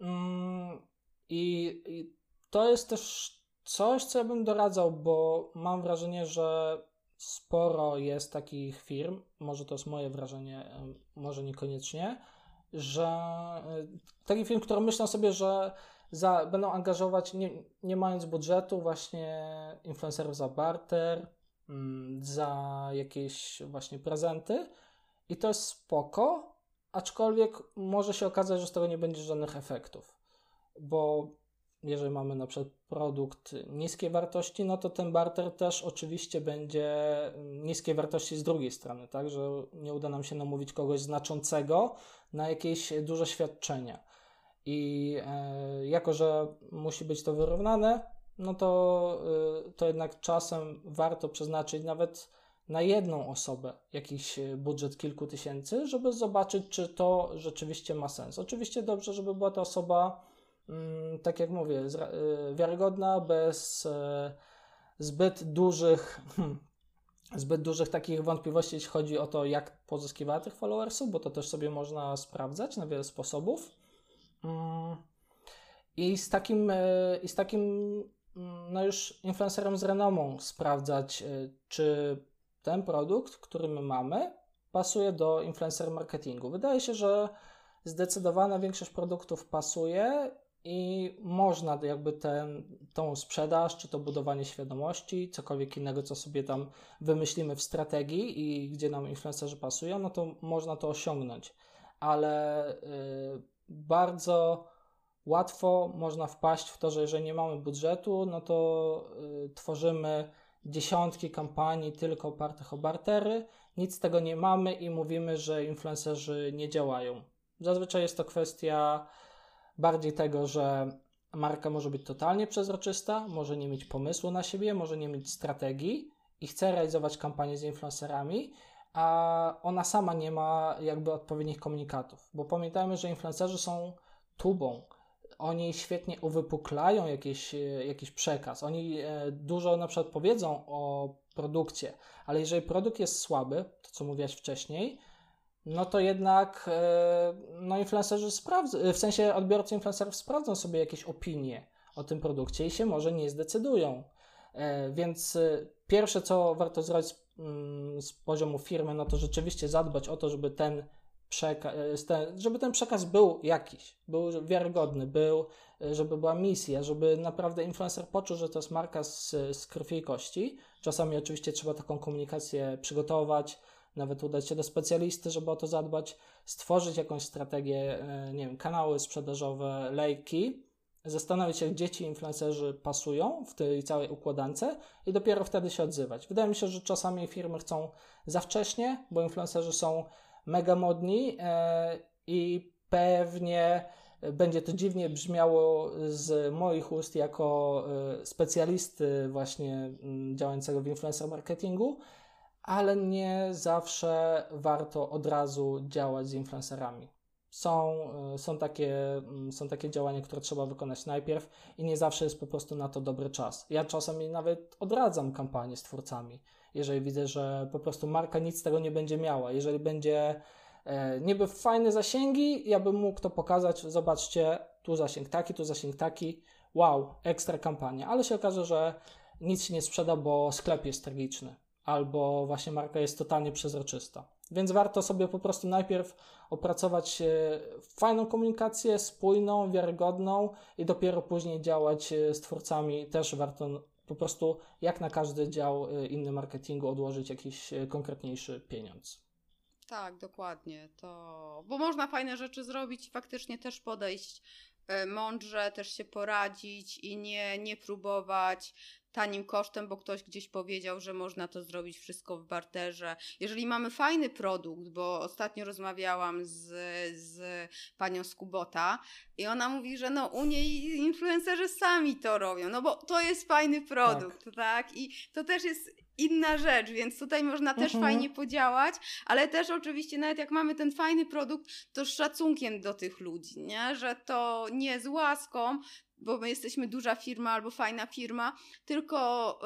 Mm, i, I to jest też coś, co ja bym doradzał, bo mam wrażenie, że sporo jest takich firm, może to jest moje wrażenie, może niekoniecznie, że e, takich firm, które myślą sobie, że za, będą angażować, nie, nie mając budżetu, właśnie influencerów za barter, za jakieś właśnie prezenty i to jest spoko, aczkolwiek może się okazać, że z tego nie będzie żadnych efektów, bo jeżeli mamy na przykład produkt niskiej wartości, no to ten barter też oczywiście będzie niskiej wartości z drugiej strony, tak, że nie uda nam się namówić kogoś znaczącego na jakieś duże świadczenia. I e, jako, że musi być to wyrównane, no to, e, to jednak czasem warto przeznaczyć nawet na jedną osobę jakiś budżet kilku tysięcy, żeby zobaczyć, czy to rzeczywiście ma sens. Oczywiście dobrze, żeby była to osoba Mm, tak jak mówię, y, wiarygodna, bez zbyt dużych, hmm, zbyt dużych takich wątpliwości, jeśli chodzi o to, jak pozyskiwała tych followersów, bo to też sobie można sprawdzać na wiele sposobów. Mm, I z takim, i z takim no już influencerem z renomą sprawdzać, e, czy ten produkt, który my mamy, pasuje do influencer marketingu. Wydaje się, że zdecydowana większość produktów pasuje i można jakby ten, tą sprzedaż, czy to budowanie świadomości, cokolwiek innego, co sobie tam wymyślimy w strategii i gdzie nam influencerzy pasują, no to można to osiągnąć. Ale y, bardzo łatwo można wpaść w to, że jeżeli nie mamy budżetu, no to y, tworzymy dziesiątki kampanii tylko opartych o bartery, nic z tego nie mamy i mówimy, że influencerzy nie działają. Zazwyczaj jest to kwestia bardziej tego, że marka może być totalnie przezroczysta, może nie mieć pomysłu na siebie, może nie mieć strategii i chce realizować kampanię z influencerami, a ona sama nie ma jakby odpowiednich komunikatów. Bo pamiętajmy, że influencerzy są tubą. Oni świetnie uwypuklają jakiś, jakiś przekaz. Oni e, dużo na przykład powiedzą o produkcie, ale jeżeli produkt jest słaby, to co mówiłaś wcześniej, no to jednak e, no influencerzy sprawdzą, w sensie odbiorcy influencerów sprawdzą sobie jakieś opinie o tym produkcie i się może nie zdecydują. E, więc e, pierwsze, co warto zrobić mm, z poziomu firmy, no to rzeczywiście zadbać o to, żeby ten, przekaz, żeby ten przekaz był jakiś, był wiarygodny, był, żeby była misja, żeby naprawdę influencer poczuł, że to jest marka z, z krwi i kości. Czasami oczywiście trzeba taką komunikację przygotować, nawet udać się do specjalisty, żeby o to zadbać, stworzyć jakąś strategię, e, nie wiem, kanały sprzedażowe, lejki, zastanowić się, gdzie ci influencerzy pasują w tej całej układance i dopiero wtedy się odzywać. Wydaje mi się, że czasami firmy chcą za wcześnie, bo influencerzy są mega modni e, i pewnie będzie to dziwnie brzmiało z moich ust jako e, specjalisty właśnie mm, działającego w influencer marketingu, ale nie zawsze warto od razu działać z influencerami. Są, y, są, takie, mm, są takie działania, które trzeba wykonać najpierw i nie zawsze jest po prostu na to dobry czas. Ja czasami nawet odradzam kampanię z twórcami, jeżeli widzę, że po prostu marka nic z tego nie będzie miała. Jeżeli będzie e, niby fajne zasięgi, ja bym mógł to pokazać, zobaczcie, tu zasięg taki, tu zasięg taki, wow, ekstra kampania, ale się okaże, że nic się nie sprzeda, bo sklep jest tragiczny albo właśnie marka jest totalnie przezroczysta. Więc warto sobie po prostu najpierw opracować e, fajną komunikację, spójną, wiarygodną i dopiero później działać e, z twórcami. Też warto po prostu, jak na każdy dział e, inny marketingu, odłożyć jakiś konkretniejszy pieniądz. Tak, dokładnie. To, bo można fajne rzeczy zrobić i faktycznie też podejść mądrze, też się poradzić i nie, nie próbować tanim kosztem, bo ktoś gdzieś powiedział, że można to zrobić wszystko w barterze. Jeżeli mamy fajny produkt, bo ostatnio rozmawiałam z, z panią z Kubota i ona mówi, że no u niej influencerzy sami to robią, no bo to jest fajny produkt, tak? tak? I to też jest inna rzecz, więc tutaj można też mhm. fajnie podziałać, ale też oczywiście nawet jak mamy ten fajny produkt, to z szacunkiem do tych ludzi, nie? Że to nie z łaską, bo my jesteśmy duża firma albo fajna firma, tylko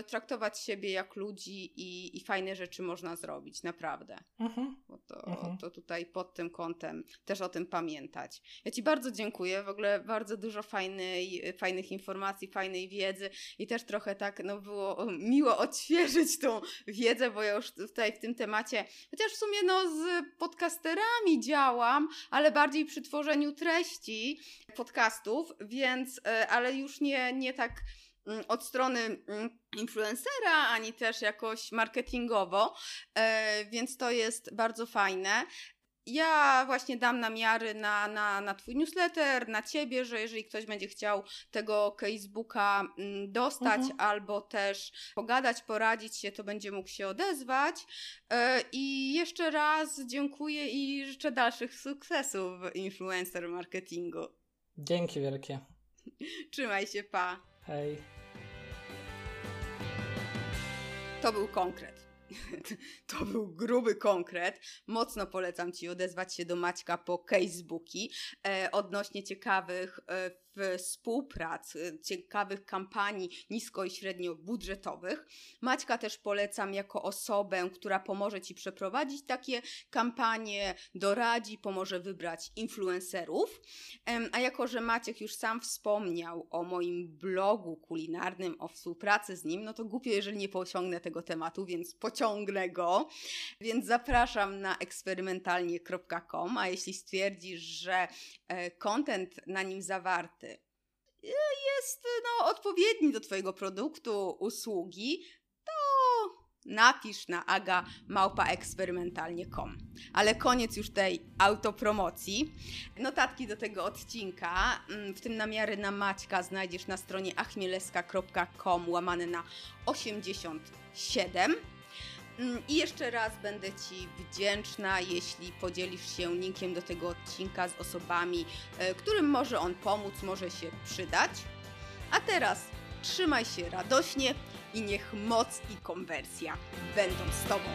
y, traktować siebie jak ludzi i, i fajne rzeczy można zrobić, naprawdę. Mhm. To, mhm. to tutaj pod tym kątem też o tym pamiętać. Ja Ci bardzo dziękuję, w ogóle bardzo dużo fajnej, fajnych informacji, fajnej wiedzy i też trochę tak no, było miło odświeżyć tą wiedzę, bo ja już tutaj w tym temacie, chociaż w sumie no, z podcasterami działam, ale bardziej przy tworzeniu treści podcastów, więc, e, ale już nie, nie tak mm, od strony mm, influencera, ani też jakoś marketingowo, e, więc to jest bardzo fajne. Ja właśnie dam namiary na, na, na Twój newsletter, na Ciebie, że jeżeli ktoś będzie chciał tego Facebooka mm, dostać mhm. albo też pogadać, poradzić się, to będzie mógł się odezwać. E, I jeszcze raz dziękuję i życzę dalszych sukcesów w influencer marketingu. Dzięki wielkie. Trzymaj się, pa. Hej. To był konkret. To był gruby konkret. Mocno polecam Ci odezwać się do Maćka po Facebooki e, odnośnie ciekawych e, współprac, y, ciekawych kampanii nisko i średnio budżetowych. Maćka też polecam jako osobę, która pomoże Ci przeprowadzić takie kampanie, doradzi, pomoże wybrać influencerów. A jako, że Maciek już sam wspomniał o moim blogu kulinarnym, o współpracy z nim, no to głupio, jeżeli nie pociągnę tego tematu, więc pociągnę go. Więc zapraszam na eksperymentalnie.com, a jeśli stwierdzisz, że content na nim zawarty jest no, odpowiedni do Twojego produktu, usługi, to napisz na aga.małpaeksperymentalnie.com. Ale koniec już tej autopromocji. Notatki do tego odcinka, mm, w tym namiary na Maćka znajdziesz na stronie achmieleska.com łamane na 87. Mm, I jeszcze raz będę Ci wdzięczna, jeśli podzielisz się linkiem do tego odcinka z osobami, e, którym może on pomóc, może się przydać. A teraz trzymaj się radośnie i niech moc i konwersja będą z Tobą.